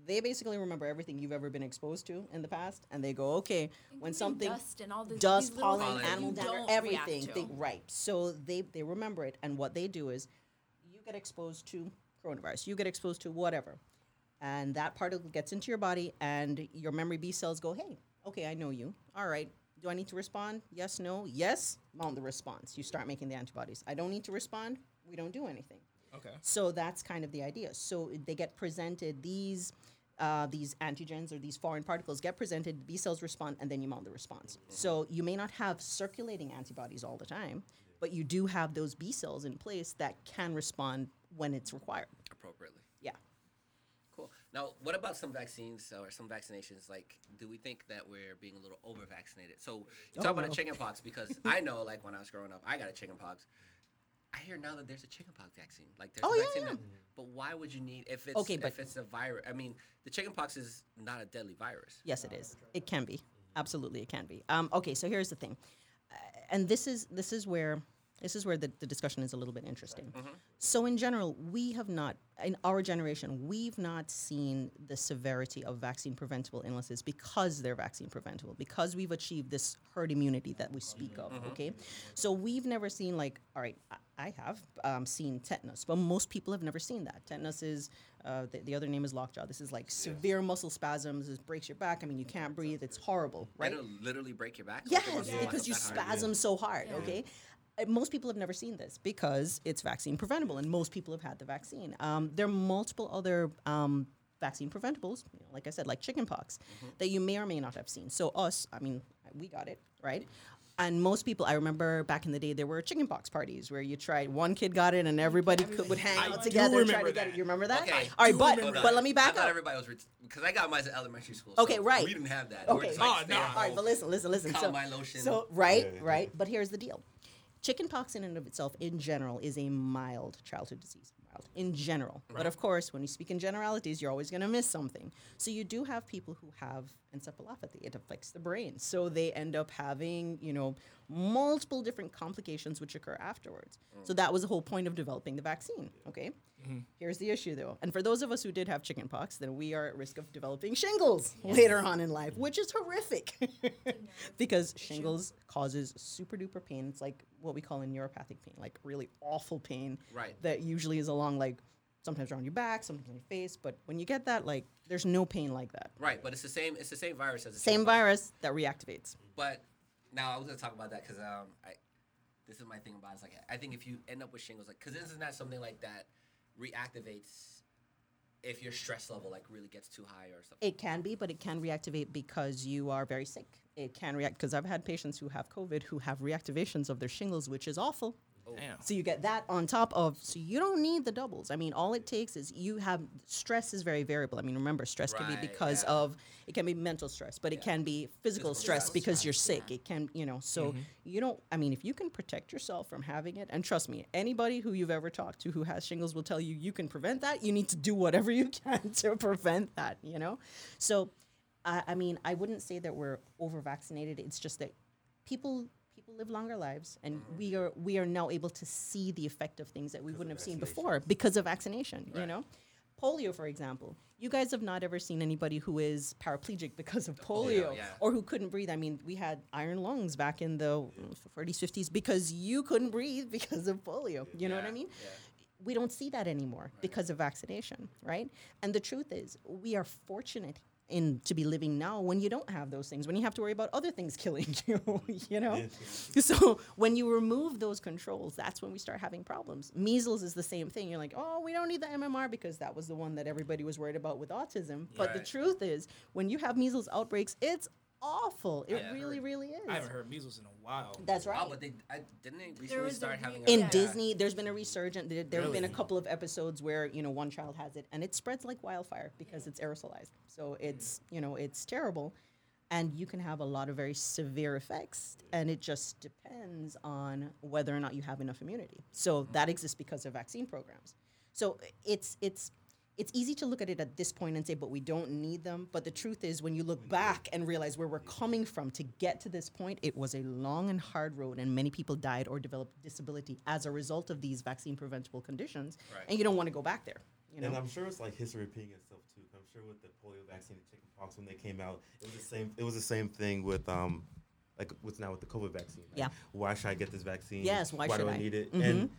They basically remember everything you've ever been exposed to in the past, and they go, okay, when something
dust and all this,
dust, pollen, animal
you
dander, everything.
to.
They, right. So they, they remember it. And what they do is you get exposed to coronavirus, you get exposed to whatever. And that particle gets into your body, and your memory B cells go, hey, okay, I know you. All right. Do I need to respond? Yes, no. Yes, mount the response. You start making the antibodies. I don't need to respond. We don't do anything.
Okay.
So that's kind of the idea. So they get presented these uh, these antigens or these foreign particles get presented. B cells respond, and then you mount the response. So you may not have circulating antibodies all the time, but you do have those B cells in place that can respond when it's required.
appropriately.
Yeah.
Cool. Now, what about some vaccines or some vaccinations? Like, do we think that we're being a little over vaccinated? So, you talk
Oh,
about
no.
the chickenpox because I know, like, when I was growing up, I got a chickenpox. I hear now that there's a chickenpox vaccine. Like, there's
Oh,
a
yeah,
vaccine.
yeah.
That, but why would you need if it's
Okay, but-
if it's a virus? I mean, the chickenpox is not a deadly virus.
Yes, it is. It can be. Absolutely, it can be. Um, okay, so here's the thing, uh, and this is this is where This is where the, the discussion is a little bit interesting. So, in general, we have not, in our generation, we've not seen the severity of vaccine preventable illnesses because they're vaccine preventable, because we've achieved this herd immunity that we speak of. Okay. So, we've never seen, like, all right, I, I have um, seen tetanus, but most people have never seen that. Tetanus is, uh, the, the other name is lockjaw. This is like severe muscle spasms. This breaks your back. I mean, you can't breathe. It's horrible, right?
It'll literally break your back.
Yes,
Like, it
because you
that hard.
spasm so hard. Okay. Most people have never seen this because it's vaccine preventable, and most people have had the vaccine. Um, there are multiple other um, vaccine preventables, you know, like I said, like chickenpox, that you may or may not have seen. So us, I mean, we got it right, and most people. I remember back in the day, there were chickenpox parties where you tried. One kid got it, and everybody could, would hang
I
out together and try
remember
to get it. You remember that?
Okay.
All right, but but let me back
thought
up.
everybody was because I got mine at elementary school. so
Okay, right.
We didn't have that. We're
Okay.
just like,
Oh, no.
All right, but listen, listen, listen. So,
Calamine lotion.
so right,
Yeah, yeah.
right. But here's the deal: chickenpox in and of itself, in general, is a mild childhood disease. Mild in general, but of course, when you speak in generalities, you're always going to miss something. So you do have people who have encephalopathy. It affects the brain, so they end up having, you know, multiple different complications which occur afterwards. So mm. that was the whole point of developing the vaccine. Okay. Here's the issue, though. And for those of us who did have chickenpox, then we are at risk of developing shingles later on in life, which is horrific because shingles causes super duper pain. It's like what we call a neuropathic pain, like really awful pain.
Right.
That usually is along like sometimes around your back, sometimes on your face. But when you get that, like there's no pain like that.
Right, but it's the same. It's the same virus as the
Same virus that reactivates.
But now I was gonna talk about that because um, I this is my thing about it. It's like I think if you end up with shingles, like because this is not something like that reactivates if your stress level like really gets too high or something.
It can be, but it can reactivate because you are very sick. It can react because I've had patients who have COVID who have reactivations of their shingles, which is awful. Oh.
Damn.
So you get that on top of, so you don't need the doubles. I mean, all it takes is you have stress is very variable. I mean, remember, stress can be because
yeah.
of, it can be mental stress, but it can be physical,
Physical
stress,
stress,
because you're sick. It can, you know, so mm-hmm. you don't, I mean, if you can protect yourself from having it, and trust me, anybody who you've ever talked to who has shingles will tell you you can prevent that. You need to do whatever you can to prevent that, you know? So, I, I mean, I wouldn't say that we're over vaccinated. It's just that people people live longer lives and we are we are now able to see the effect of things that we wouldn't have seen before because of vaccination you know? Polio for example. You guys have not ever seen anybody who is paraplegic because of polio,
yeah.
or who couldn't breathe. I mean we had iron lungs back in the mm, 40s 50s because you couldn't breathe because of polio you know what i mean?
yeah.
we don't see that anymore because of vaccination, right? And the truth is, we are fortunate in to be living now when you don't have those things, when you have to worry about other things killing you, you know? So when you remove those controls, that's when we start having problems. Measles is the same thing. You're like, oh, we don't need the MMR because that was the one that everybody was worried about with autism. But the truth is, when you have measles outbreaks, it's awful. It
Yeah.
really, really is.
I haven't heard measles in a while.
That's right.
Oh, but they I, didn't they recently
was
start
re-
having a,
in
Yeah.
Uh, Disney, there's been a resurgence. There, there have been a couple of episodes where you know one child has it, and it spreads like wildfire because it's aerosolized. So mm. it's you know it's terrible, and you can have a lot of very severe effects, and it just depends on whether or not you have enough immunity. So mm. that exists because of vaccine programs. So it's it's it's easy to look at it at this point and say, but we don't need them. But the truth is, when you look back and realize where we're coming from to get to this point, it was a long and hard road, and many people died or developed disability as a result of these vaccine preventable conditions.
Right.
And you don't want to go back there. You know,
And I'm sure it's like history repeating itself too. I'm sure with the polio vaccine and chickenpox when they came out, it was the same. It was the same thing with um, like what's now with the COVID vaccine. Like,
Yeah.
Why should I get this vaccine?
Yes, why
do
should
I
I?
need it?
Mhm.
And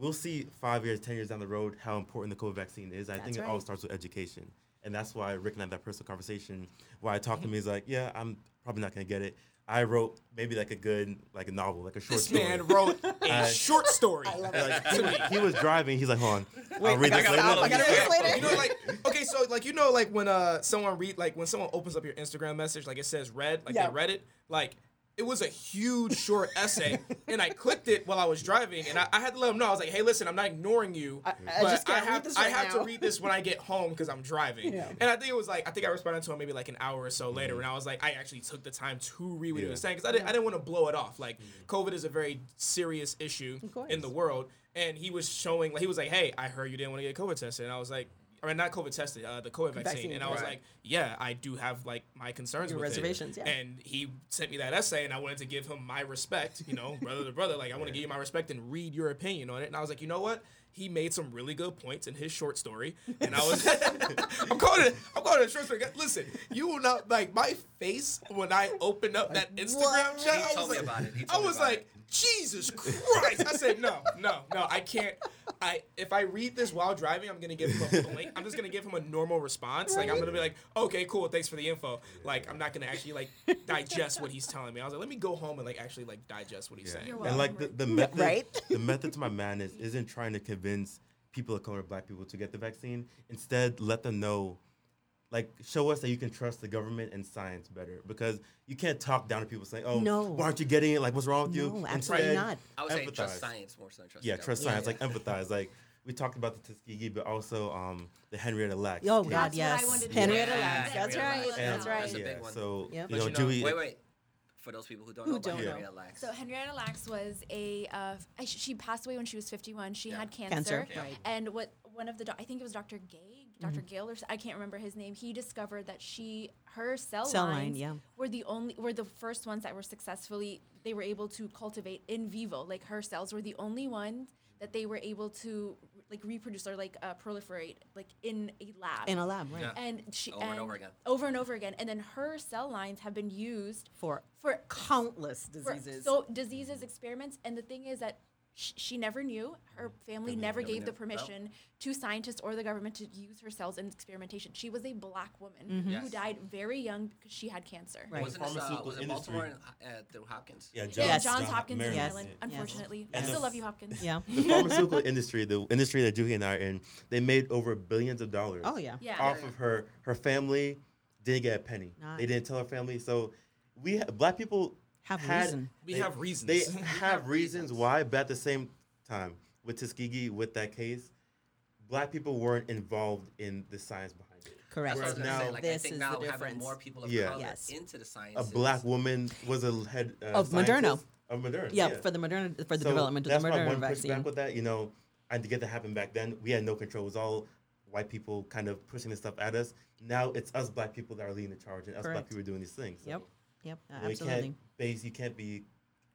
we'll see five years, ten years down the road how important the COVID vaccine is. I think
That's
it all starts with education, and that's why Rick and I had that personal conversation. Why I talked to me, he's like, "Yeah, I'm probably not gonna get it." I wrote maybe like a good like a novel, like a short
This
story.
man wrote a
I-
short story.
I love
And, like, he, was, he was driving. He's like, "Hold on,
Wait,
I'll read
I
this
gotta
later."
I gotta read this later.
You know, like okay, so like you know, like when uh someone read like when someone opens up your Instagram message, like it says read, like
Yeah.
they read it, like it was a huge short essay, and I clicked it while I was driving, and I, I had to let him know I was like, hey, listen, I'm not ignoring you,
I- I
but
just can't read
have
this
I have
now."
to read this when I get home because I'm driving.
Yeah.
And I think it was like I think I responded to him maybe like an hour or so later, mm-hmm. and I was like, I actually took the time to read what he
Yeah.
was saying because I didn't I didn't want to blow it off. Like mm-hmm. COVID is a very serious issue in the world, and he was showing like he was like, hey, I heard you didn't want to get COVID tested, and I was like. Or not COVID tested, uh, the COVID vaccine,
Vaccine,
and I was
right.
like, yeah, I do have like my concerns
Your
with
reservations,
it.
yeah.
And he sent me that essay, and I wanted to give him my respect, you know, brother to brother. Like I want to give you my respect and read your opinion on it. And I was like, you know what? He made some really good points in his short story, and I was, I'm calling it, I'm calling it a short story. Listen, you will not like my face when I opened up that Instagram
what?
chat.
He
I was
me
like,
about it. He
I
told me
was
about
like,
it.
Jesus Christ! I said, no, no, no, I can't. I if I read this while driving, I'm gonna give him a blank. I'm just gonna give him a normal response. Like I'm gonna be like, okay, cool, thanks for the info. Like I'm not gonna actually like digest what he's telling me. I was like, let me go home and like actually like digest what he's
Yeah.
saying.
You're
And like the, the method,
right?
the method to my madness isn't trying to convince people of color, black people, to get the vaccine. Instead, let them know, like, show us that you can trust the government and science better. Because you can't talk down to people saying, "Oh,
No.
why aren't you getting it? Like, what's wrong with you?"
No, absolutely
Instead,
not.
I would say trust science more so than trust.
Yeah,
the
trust
government.
science, like empathize. Like we talked about the Tuskegee, but also um, the Henrietta Lacks.
Oh
case.
God,
That's
yes. Henrietta
say.
Lacks. That's right.
Lacks.
That's right.
that's a
yeah,
big one.
so
Yep.
you know,
you know-
Dewey.
Wait, wait. For those people who don't
Who
know about
don't know.
Henrietta Lacks.
So Henrietta Lacks was a uh, she passed away when she was 51. She
Yeah.
had
Cancer,
cancer,
right.
and what one of the doc- I think it was Dr. Gay,
Mm-hmm.
Dr. Gale, or s- I can't remember his name. He discovered that she her cell,
Cell line,
lines
yeah.
were the only were the first ones that were successfully they were able to cultivate in vivo. Like her cells were the only ones that they were able to like reproduce or like uh, proliferate like in a lab.
In a lab, right?
Yeah.
and she
Over and over again.
over and over again, and then her cell lines have been used
For
for
countless
for
diseases.
so diseases experiments and the thing is that sh- she never knew her family never
never
gave the
knew.
permission to scientists or the government to use her cells in experimentation she was a black woman
Mm-hmm.
who died very young because she had cancer
Right.
Wasn't this, uh, was it. Baltimore and uh, through Hopkins?
Yeah,
yeah
Yes.
johns
John-
hopkins in
Maryland.
Yes.
Maryland
Yes.
unfortunately i still
the-
love you hopkins
yeah.
the pharmaceutical industry, the industry that Juhi and I are in, they made over billions of dollars.
Oh yeah.
yeah
Off of her, her family didn't get a penny.
Not-
They didn't tell her family. So we ha- black people
Have
had,
reason.
We
they-
have reasons.
They have
have
reasons
reasons.
why, but at the same time, with Tuskegee, with that case, black people weren't involved in the science behind it.
Correct.
That's what I was
Whereas
gonna say.
now-
Like,
This
I think
is
now
the
having
difference.
more people of
Yeah.
color
Yes.
into the science.
A black woman was a head uh,
Of Moderna.
Of Moderna.
Yeah, for the Moderna for the
So
development of
that's
the
my
Moderna
one
vaccine.
pushback with that. You know, and to get that happen back then, we had no control. It was all white people kind of pushing this stuff at us. Now it's us black people that are leading the charge, and us black people are doing these things. So,
Yep. Yep.
you you
absolutely.
can't base. You can't be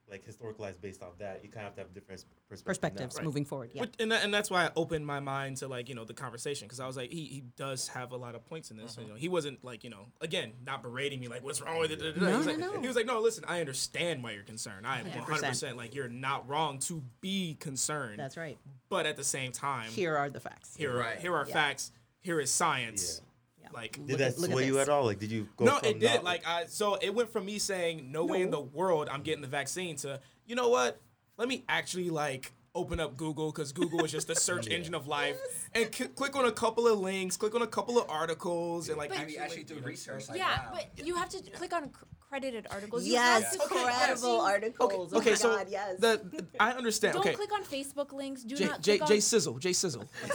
like historicalized based off that. You kind of have to have different perspectives.
Perspectives
now.
moving forward. Yeah.
Which, and, that, and that's why I opened my mind to like you know the conversation because I was like he, he does have a lot of points in this. Mm-hmm. You know he wasn't like you know again not berating me like what's wrong with it.
No,
he, was
no,
like,
no.
he was like no listen I understand why you're concerned. I am
100%.
100 percent like you're not wrong to be concerned.
That's right.
But at the same time
Here are the facts.
here are
Right.
here are
Yeah.
facts. Here is science.
Yeah.
Like
Did
Look
that
at-
sway you at all? Like, did you go?
no,
from
it did.
not-
Like I, so it went from me saying no, way in the world I'm getting the vaccine to you know what? Let me actually like open up Google because Google is just the search engine of life, and c- click on a couple of links, click on a couple of articles, and like
But-
Maybe actually do research. Like,
yeah
wow.
but you have to click on cr- credited articles you
Yes,
have to click on
credible
things-
articles.
Oh okay,
oh my
so
God, yes.
the, the- I understand.
don't
okay,
click on facebook links do
J,
not
J,
click
J
on
Sizzle, J Sizzle.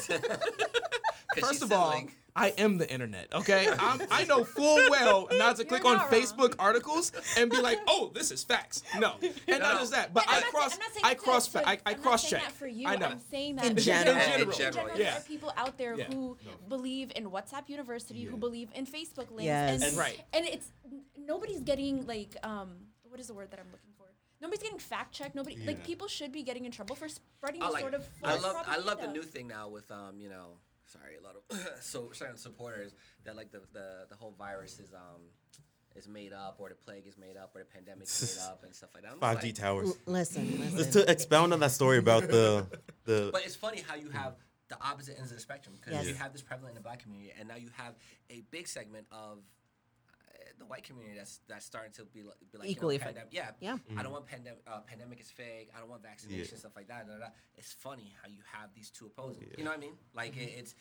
'Cause
First of all,
sizzling.
I am the internet. Okay, I'm, I know full well not to click on
wrong.
Facebook articles and be like, "Oh, this is facts." No, and not just that, but
I'm
I
not-
cross,
I'm not saying
I cross,
to-
I, I cross check.
that for you.
I know.
I'm saying that
In
in
general.
In
general,
general,
there
yeah.
are people out there
Yeah.
who believe in WhatsApp University, who believe in Facebook links,
Yes.
and,
And- Right.
and it's nobody's getting like um what is the word that I'm looking for? Nobody's getting fact checked. Nobody like people should be getting in trouble for spreading
I
this
like.
sort of.
I
false
love. I love the new thing now with um. You know, sorry, a lot of so certain supporters that like the the the whole virus is um is made up or the plague is made up or the pandemic is made up and stuff like that.
Five G
like-
towers.
L- listen,
Just to expound on that story about the the
But it's funny how you have the opposite ends of the spectrum because
Yes.
you have this prevalent in the black community, and now you have a big segment of the white community that's that's starting to be like, be like
Equally
you know,
affected.
pandem- yeah,
Yeah.
I don't want pandemic. Uh, pandemic is fake. I don't want vaccination stuff like that. da, da, da. It's funny how you have these two opposing. You know what I mean? Like it, it's.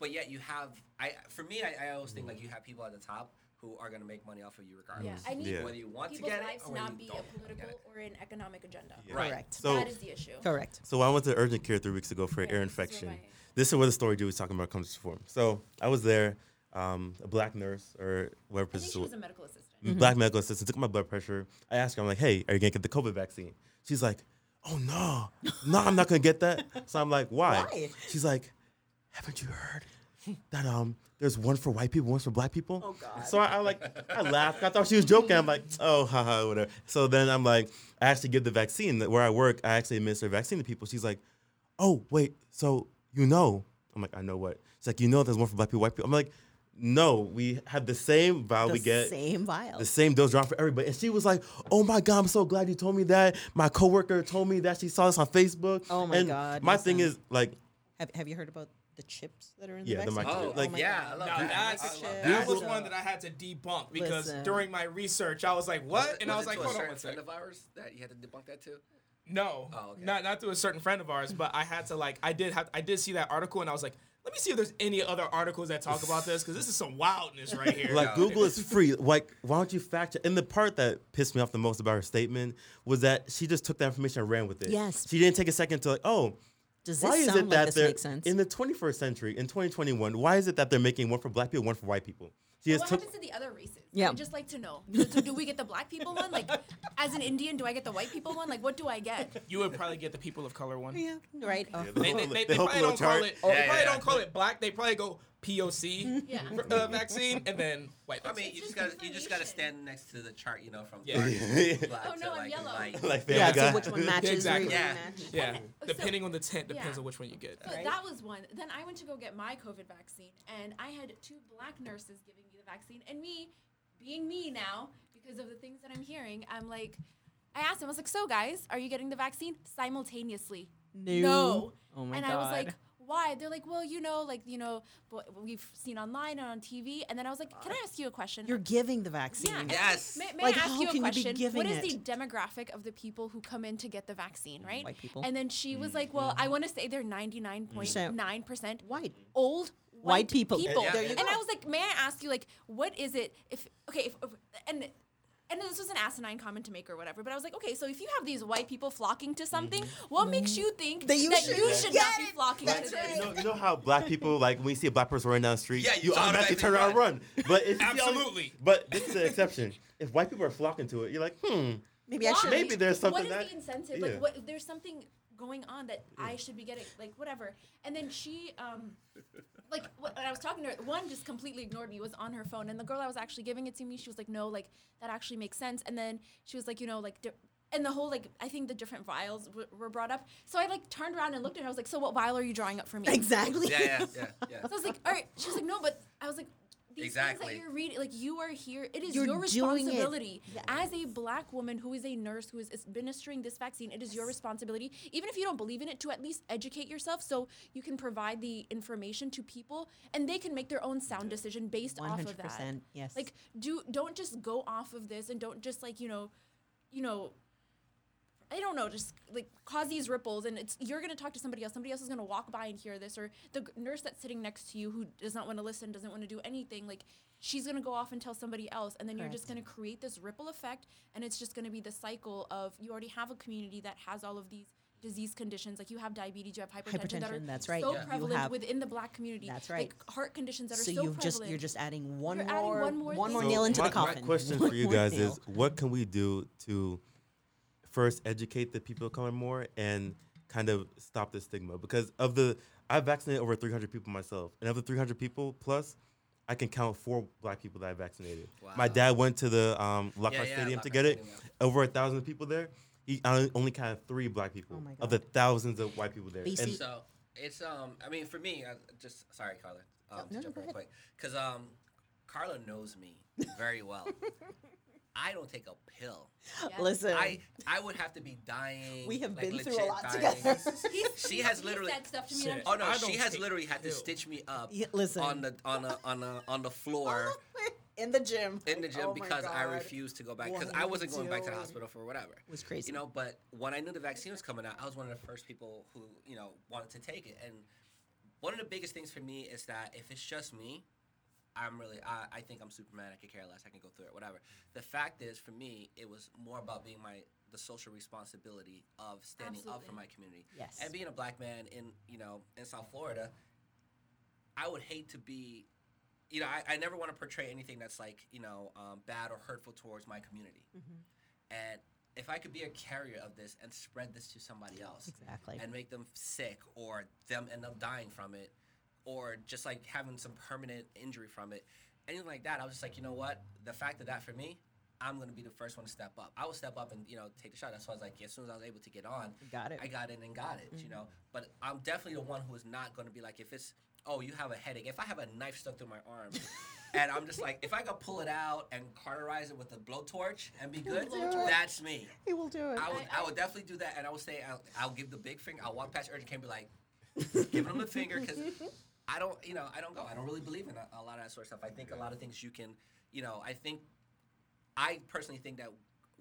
But yet you have I for me I, I always think like you have people at the top who are gonna make money off of you
Yeah,
regardless.
I need
Yeah.
Whether you want to
people's
get it
lives
or
not be
don't
a political or an economic agenda.
Yeah.
Right.
Correct.
So-
that is the issue.
Correct.
So I went to urgent care three weeks ago for an
Yeah,
ear
this is
infection.
my-
This is where the story Dewey was talking about comes to form. So I was there, um, a black nurse or whatever
I think
position.
she was a medical assistant.
black medical assistant took my blood pressure. I asked her, I'm like, hey, are you gonna get the COVID vaccine? She's like, oh no, no, I'm not gonna get that. So I'm like, why?
Why?
She's like, haven't you heard that um there's one for white people, one for black people?
Oh, God.
So I, I like I laughed. I thought she was joking. I'm like, oh haha, whatever. So then I'm like, I actually give the vaccine. Where I work, I actually administer vaccine to people. She's like, oh wait, so you know? I'm like, I know what? She's like, you know, there's one for black people, white people. I'm like, no, we have the same vial
the
we get.
same vial.
The same dose drop for everybody. And she was like, Oh my God, I'm so glad you told me that. My coworker told me that she saw this on Facebook.
Oh my
and
God,
My thing is like
have, have you heard about the chips that are in
Yeah,
the
the
vaccine?
microchip.
Oh,
Like-
my
yeah,
God.
I love
Now
that.
that's,
I love
that
that.
was
So-
one that I had to debunk because
Listen.
during my research I was like, what? And I was
it
like,
to
hold
a
on
certain
one
friend of ours that you had to debunk that too.
No,
Oh, okay.
not not to a certain friend of ours, but I had to like I did have I did see that article and I was like, let me see if there's any other articles that talk about this because this is some wildness right here.
like
Yeah.
Google is free. Like, why don't you fact check? And the part that pissed me off the most about her statement was that she just took that information and ran with it.
Yes.
She didn't take a second to like, oh,
Does
why
this
is
sound
it
like
that
this
they're
makes sense?
in the 21st century, in 2021, why is it that they're making one for black people, one for white people? She
Well,
just
what
took
happens to the other races?
Yeah.
I'd just like to know. Do, do- do we get the black people one? Like, as an Indian, do I get the white people one? Like, what do I get?
you would probably get the people of color one.
yeah, right. Oh.
They, they, they,
They
they probably don't call it.
Yeah,
they
yeah,
probably
yeah.
don't call it black. They probably go POC
Yeah.
uh, vaccine and then white.
I mean, you
just
just gotta you just gotta stand next to the chart, you know, from
Yeah.
black
Oh,
to
no, I'm
like
yellow.
light.
like
Yeah,
Guy.
so which one matches?
Exactly.
Yeah.
Match.
yeah,
So-
depending on the tent, depends
Yeah.
on which one you get.
So
Right.
that was one. Then I went to go get my COVID vaccine, and I had two black nurses giving me the vaccine, and me, being me now, because of the things that I'm hearing, I'm like, I asked them, I was like, so guys, are you getting the vaccine simultaneously?
No. Oh my
and
god.
I was like, why? They're like, well, you know, like you know, what we've seen online and on TV. And then I was like, can I ask you a question?
you're giving the vaccine.
yeah.
Yes.
May, may
Like,
I ask
how
you a
can you be
question?
giving
what is the
it?
demographic of the people who come in to get the vaccine, mm, right?
White people.
And then she was mm, like, well, I mm. want to say they're 99.9%
White.
old
White
white
people.
people.
Yeah, There you
and. I was like, may I ask you, like, what is it? If okay, if, if- and and this was an asinine comment to make or whatever, but I was like, okay, so if you have these white people flocking to something, what makes you think
That
that
you
you
should
should,
get
not be flocking
That's
to
right.
this?
You know, you know how black people like when you see a black person running down the street,
Yeah, you
you automatically
automatically
turn around and run. But if you see all-
Absolutely.
but this is an exception. If white people are flocking to it, you're like, hmm,
Maybe I should.
Maybe there's something
What is
that-
the incentive?
yeah.
Like, what? There's something going on that I should be getting, like whatever. And then she, um, like when I was talking to her, one just completely ignored me. Was on her phone, and the girl that was actually giving it to me, she was like, "No, like that actually makes sense." And then she was like, "You know, like." Di- and the whole like I think the different vials w- were brought up. So I like turned around and looked at her. I was like, "So what vial are you drawing up for me?"
Exactly.
Yeah, yeah, yeah, yeah.
So I was like, "All right." She was like, "No," but I was like, "These things
Exactly.
that you're reading, like you are here. It is
You're
your
doing it.
responsibility as a black woman who is a nurse who is administering this vaccine. It is your responsibility, even if you don't believe in it, to at least educate yourself so you can provide the information to people and they can make their own sound decision based off of that.
100%, yes.
Like, do don't just go off of this and don't just like you know, you know. I don't know, just like cause these ripples, and it's you're gonna talk to somebody else. Somebody else is gonna walk by and hear this, or the nurse that's sitting next to you who does not want to listen, doesn't want to do anything. Like she's gonna go off and tell somebody else, and then you're just gonna create this ripple effect, and it's just gonna be the cycle of you already have a community that has all of these disease conditions. Like you have diabetes, you have hypertension, that are
that's right.
so
Yeah.
Prevalent
have-
within the black community.
That's
Like
right.
heart conditions that are
so
so,
you've just
prevalent.
you're just adding one
You're
more
adding one more
one more
thing.
nail into
my,
the coffin.
My question for you guys is what can we do to first educate the people of color more and kind of stop the stigma? Because of the I've vaccinated over 300 people myself, and of the 300 people plus, I can count four black people that I vaccinated. My dad went to the um, Lockhart
Yeah, yeah,
Stadium to get it.
Stadium,
Over a thousand people there. He I only counted three black people
Oh
of the thousands of white people there.
BC.
And
So it's um. I mean, for me, I just sorry, Carla. Um,
No, no,
jump real quick, because um, Carla knows me very well. I don't take a pill.
Yeah.
Listen,
I I would have to be dying.
we have
like,
been through a lot
dying.
together.
She has literally.
said stuff to me.
Shit.
Oh no, she has literally had to
pill.
stitch me up
Yeah, listen.
on the on a on a on the floor
in the gym.
in the gym
oh
because I refused to go back because I wasn't going back to the hospital for whatever.
It was crazy.
You know, but when I knew the vaccine was coming out, I was one of the first people who, you know, wanted to take it. And one of the biggest things for me is that if it's just me, I'm really, I, I think I'm Superman. I could care less. I can go through it, whatever. The fact is, for me, it was more about being my, the social responsibility of standing up for my community.
Yes.
And being a black man in, you know, in South Florida, I would hate to be, you know, I, I never want to portray anything that's like, you know, um, bad or hurtful towards my community. Mhm. And if I could be a carrier of this and spread this to somebody else
Exactly.
and make them sick or them end up dying from it, or just like having some permanent injury from it, anything like that. I was just like, you know what? The fact of that for me, I'm gonna be the first one to step up. I will step up and you know take the shot. That's why I was like, as soon as I was able to get on,
Got it.
I got in and got it. You know, mm-hmm. but I'm definitely the one who is not gonna be like, if it's oh you have a headache. If I have a knife stuck through my arm. And I'm just like, if I could pull it out and cauterize it with a blowtorch and be good, that's me.
He will do it.
I would,
I-
I, would definitely do that, and I would say I'll, I'll give the big finger. I'll walk past urgent care and be like, giving them the finger because I don't, you know, I don't go. I don't really believe in a, a lot of that sort of stuff. I think a lot of things you can, you know, I think, I personally think that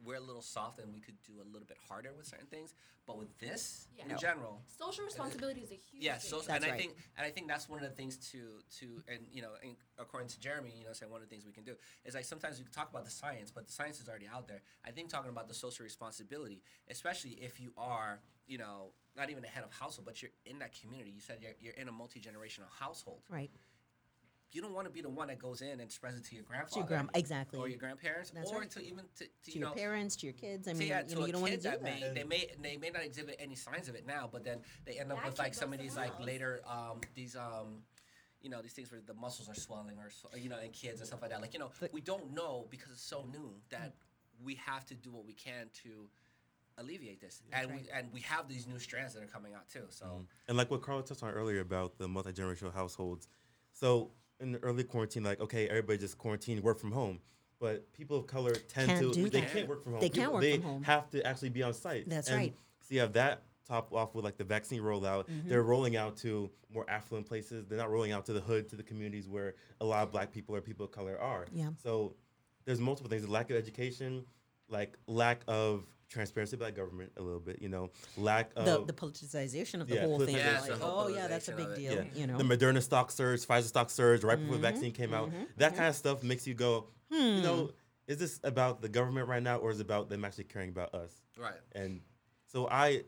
we're a little soft and we could do a little bit harder with certain things. But with this,
Yeah.
in
No.
general,
Social responsibility is a huge.
yeah,
thing.
so
That's
and I
right.
think and I think that's one of the things to to and you know in, according to Jeremy, you know, saying one of the things we can do is like sometimes we can talk about the science, but the science is already out there. I think talking about the social responsibility, especially if you are, you know, not even a head of household, but you're in that community. You said you're, you're in a multi generational household.
right.
You don't want to be the one that goes in and spreads it to your grandfather,
grand- exactly.
or your grandparents,
That's
or
right.
to even to, to,
To
you
your
know
parents, to your kids. I
to,
mean,
yeah,
you know, you don't want to do
that
that.
may they may they may not exhibit any signs of it now, but then they end up
That
with like some of these like later um these um you know these things where the muscles are swelling or you know in kids and stuff like that. Like you know
But-
we don't know because it's so new that we have to do what we can to alleviate this, and we and we have these new strands that are coming out too. So
And like what Carl touched on earlier about the multi generational households. So in the early quarantine, like okay, everybody just quarantined, work from home. But people of color tend
Can't
to they
that.
can't work from home.
They can't work
they
from home.
have to actually be on site.
That's
And
right.
So you have that top off with like the vaccine rollout.
Mm-hmm.
They're rolling out to more affluent places. They're not rolling out to the hood, to the communities where a lot of black people or people of color are.
Yeah.
So there's multiple things: lack of education, like lack of transparency by government, a little bit. You know, lack of
the, the politicization of the
yeah,
whole thing.
Yeah,
like,
whole
oh yeah, that's a big deal.
yeah.
You know,
the Moderna stock surge, Pfizer stock surge, right before the
Mm-hmm.
vaccine came out. That kind of stuff makes you go, you
Hmm.
know, is this about the government right now, or is it about them actually caring about us?
right.
And so I,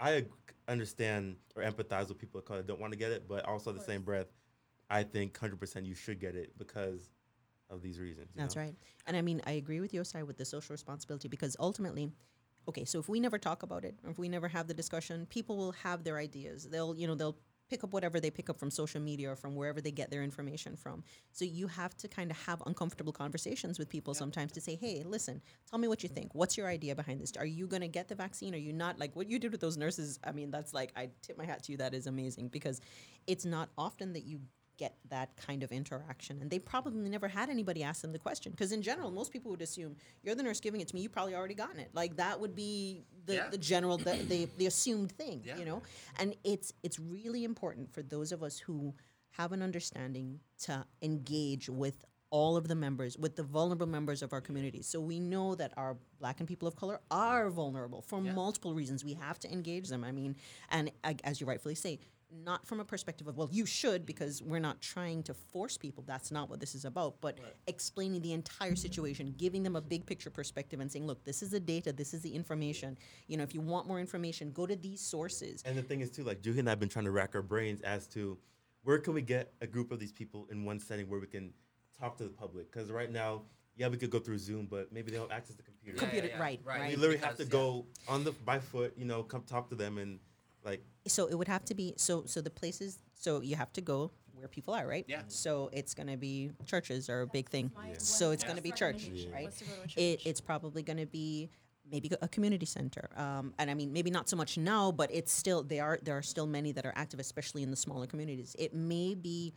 I understand or empathize with people of color that don't want to get it, but also the same breath, I think 100% you should get it because of these reasons.
That's
know?
right. And I mean, I agree with Yosai with the social responsibility because ultimately, okay, so if we never talk about it, if we never have the discussion, people will have their ideas. They'll, you know, they'll pick up whatever they pick up from social media or from wherever they get their information from. So you have to kind of have uncomfortable conversations with people sometimes to say, hey, listen, tell me what you think. What's your idea behind this? Are you going to get the vaccine? Are you not? Like what you did with those nurses, I mean, that's like, I tip my hat to you. That is amazing because it's not often that you get that kind of interaction. And they probably never had anybody ask them the question. Because in general, most people would assume you're the nurse giving it to me, you probably already gotten it. Like that would be the,
Yeah.
the general, the, the, the assumed thing,
Yeah.
you know? And it's it's really important for those of us who have an understanding to engage with all of the members, with the vulnerable members of our communities. So we know that our black and people of color are vulnerable for multiple reasons. We have to engage them. I mean, and as you rightfully say, not from a perspective of well you should because we're not trying to force people that's not what this is about but explaining the entire situation giving them a big picture perspective and saying look this is the data this is the information you know if you want more information go to these sources
And the thing is too, like Juhi and I have been trying to rack our brains as to where can we get a group of these people in one setting where we can talk to the public? Because right now, yeah, we could go through Zoom, but maybe they don't access the computers.
Yeah,
Computer-
yeah, yeah.
right, right.
We literally have to
yeah.
go on the by foot, you know, come talk to them and like
so it would have to be so so the places so you have to go where people are right
Yeah.
so it's going to be churches are a big thing
my-
so
one
it's going to be
start
church
initiative
right
was to go to a
it,
church.
it's probably going to be maybe a community center um, and i mean maybe not so much now but it's still they are there are still many that are active especially in the smaller communities it may be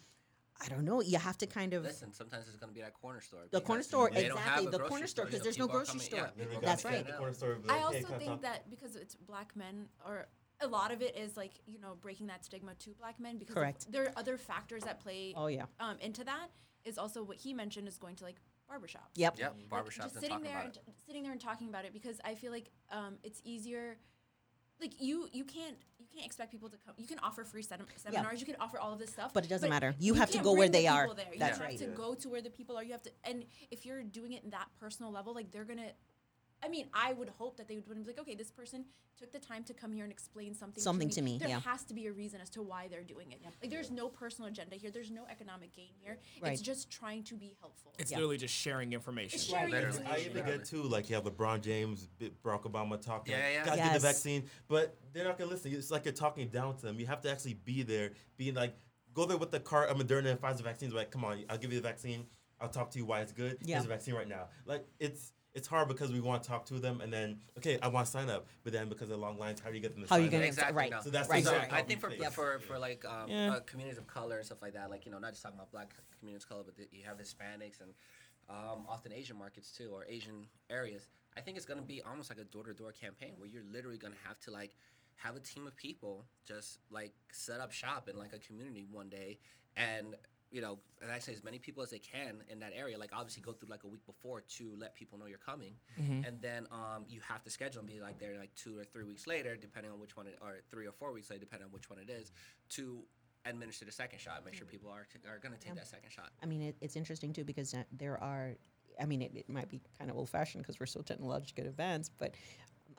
i don't know you have to kind of
Listen, sometimes it's gonna be that corner store.
The corner store,
they don't
exactly,
have a
the corner store
because
there's no grocery
coming-
store.
yeah, people
literally
are
go
That's right.
the corner store and be
I also
"Hey,
think that because it's black men, or a lot of it is like you know breaking that stigma to black men because
Correct.
there are other factors that play
oh yeah
um, into that. Is also what he mentioned is going to like barbershops.
yep
Yep,
Like,
barbershops
just sitting there and t- sitting there and talking about it because I feel like um, it's easier. Like you, you can't you can't expect people to come. You can offer free sem- seminars. You can offer all of this stuff,
But it doesn't matter. You have to go where
bring the
they are.
people There. You
That's
have
right.
to go to where the people are. You have to, and if you're doing it in that personal level, like they're gonna. I mean, I would hope that they would be like, okay, this person took the time to come here and explain something.
Something to me,
There
yeah.
has to be a reason as to why they're doing it. Like, there's no personal agenda here. There's no economic gain here.
Right.
It's just trying to be helpful.
It's
Yeah.
literally just sharing information.
It's sharing
Literally.
information.
I even get too like you have LeBron James, B- Barack Obama talking,
Yeah,
like,
yeah.
gotta get the vaccine, but they're not gonna listen. It's like you're talking down to them. You have to actually be there, being like go there with the cart of Moderna and Pfizer vaccines. Like, come on, I'll give you the vaccine. I'll talk to you why it's good.
Yeah.
Here's the vaccine right now. Like, it's it's hard because we want to talk to them, and then okay, I want to sign up, but then because of long lines, how do you get them to
How
sign
you gonna
up?
Exactly,
right?
no.
So that's
right,
the-
So
right.
I think for
Yeah.
for, for like um,
Yeah.
uh, communities of color and stuff like that, like you know, not just talking about black communities of color, but the, you have Hispanics and um, often Asian markets too, or Asian areas. I think it's gonna be almost like a door to door campaign where you're literally gonna have to like have a team of people just like set up shop in like a community one day and you know, and I say as many people as they can in that area. Like obviously go through like a week before to let people know you're coming, and then um, you have to schedule and be like there like two or three weeks later, depending on which one, it, or three or four weeks later, depending on which one it is, to administer the second shot. Make sure people are are going to take that second shot.
I mean, it, it's interesting too because there are, I mean, it, it might be kind of old fashioned because we're so technologically advanced, but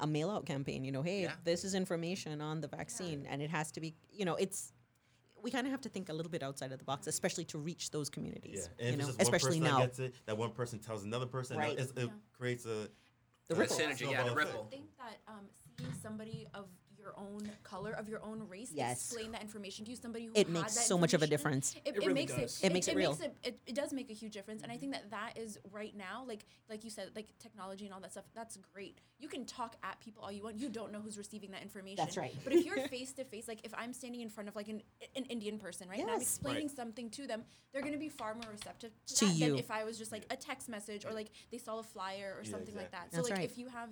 a mail out campaign, you know, hey,
Yeah.
this is information on the vaccine and it has to be, you know, it's, we kind of have to think a little bit outside of the box, especially to reach those
Yeah,
communities,
and
you know,
just
especially
one person
now.
that gets it, that one person tells another person,
Right.
it's, it creates a
The
The
ripple.
synergy, yeah, the ripple.
I think that um, seeing somebody of your own color, of your own race,
Yes.
explain that information to you, somebody who
It
had
makes
that
so much of a difference.
It,
It
it
really
makes
does.
it.
It makes it real.
Makes it, it, it does make a huge difference, and I think that that is right now, like like you said, like technology and all that stuff. That's great. You can talk at people all you want. You don't know who's receiving that information.
That's right.
But if you're face to face, like if I'm standing in front of like an an Indian person, right, and I'm
Yes.
explaining
Right.
something to them, they're gonna be far more receptive to,
To
that
you.
than if I was just like a text message or like they saw a flyer or
Yeah,
something like that.
exactly.
So
That's
like
right.
if you have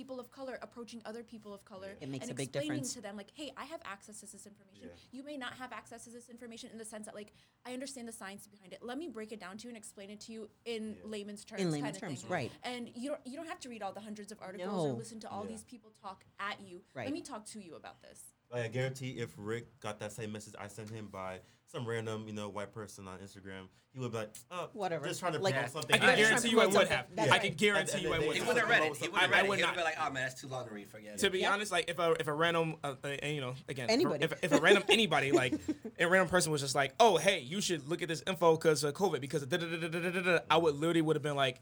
people of color approaching other people of color
It makes
and
a big
explaining
difference.
to them like hey i have access to this information
Yeah.
you may not have access to this information in the sense that like i understand the science behind it let me break it down to you and explain it to you in layman's terms in
layman's
kind of
terms,
thing.
right.
and you don't you don't have to read all the hundreds of articles or listen to all
Yeah.
these people talk at you
Right.
let me talk to you about this
Like I guarantee, if Rick got that same message I sent him by some random, you know, white person on Instagram, he would be like, "Oh,
Whatever.
just trying to
Like-
promote something."
I can guarantee you I would have.
That's
I can guarantee
And-
you I would
they-
He
have.
wouldn't have read it. He wouldn't have read it.
would
He would
not.
be like, "Oh man, that's too long to read. Forget
To be
Yeah.
honest, like if a if a random uh, uh, you know again
Anybody.
if, if a random anybody like a random person was just like oh hey you should look at this info because of COVID because of da da da da da da da I would literally would have been like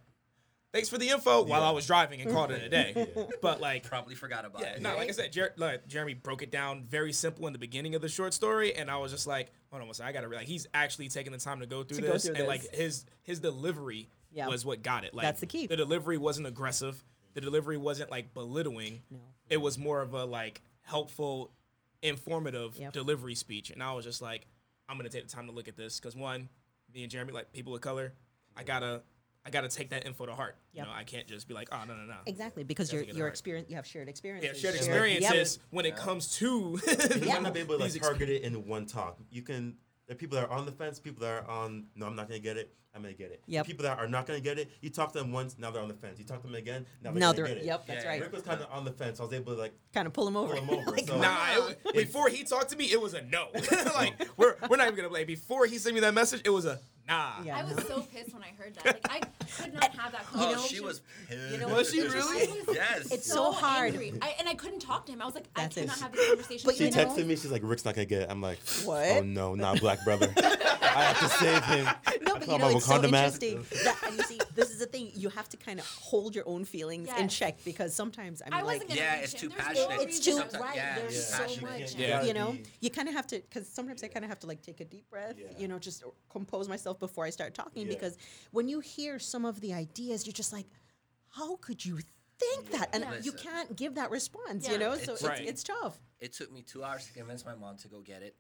thanks for the info while I was driving and called it a day. But like
Probably forgot about
yeah,
it.
no, like I said, Jer- like, Jeremy broke it down very simple in the beginning of the short story, and I was just like, hold on one second, I gotta re- like he's actually taking the time to go through
To go
this,
through
and like
this.
his his delivery
Yeah.
was what got it. Like
That's the key.
The delivery wasn't aggressive. The delivery wasn't like belittling.
No.
It was more of a like helpful, informative
Yep.
delivery speech, and I was just like, I'm gonna take the time to look at this because one, me and Jeremy like people of color, I gotta. I gotta take that info to heart.
Yep.
You know, I can't just be like, oh no no no.
Exactly, because your your experience, you have shared
Yeah,
experiences.
shared
Yep.
experiences when it comes to.
You might not be able to like target it in one talk. You can. There are people that are on the fence. People that are on. No, I'm not gonna get it. I'm gonna get it.
Yep.
People that are not gonna get it. You talk to them once. Now they're on the fence. You talk to them again. Now they're
Now
gonna
they're
get it.
yep, that's
Yeah,
right.
Rick was kind of on the fence. I was able to like
Kind of pull them over.
pull him over.
Like,
so
Nah, it, before he talked to me, it was a no. like we're we're not even gonna play. Before he sent me that message, it was a nah.
Yeah.
i was so pissed when i heard that like i could not have that conversation.
Oh,
conversation
she was. Pissed.
You know-
Was she really?
was
Yes.
It's so hard.
I, and I couldn't talk to him. I was like,
That's
I
it.
cannot have this conversation.
But
She
you know-
texted me. She's like, "Rick's not gonna get it." I'm like,
What?
Oh no, not black brother. I have to save him.
No,
I
but
saw
you
my
know, it's so interesting. That, and you see, this is the thing. You have to kind of hold your own feelings in check because sometimes, I mean,
I
like,
wasn't
Yeah, it's too
There's no
passionate.
It's too-
to-
Sometimes-
right,
Yeah,
there's
it's
so
passionate.
much.
Yeah.
you know, you kind of have to because sometimes I kind of have to like take a deep breath,
Yeah.
you know, just compose myself before I start talking
Yeah.
because when you hear some of the ideas, you're just like, how could you think that? And
Yeah.
you can't give that response,
Yeah.
you know, so
It's-
it's,
Right.
it's tough.
It took me two hours to convince my mom to go get it.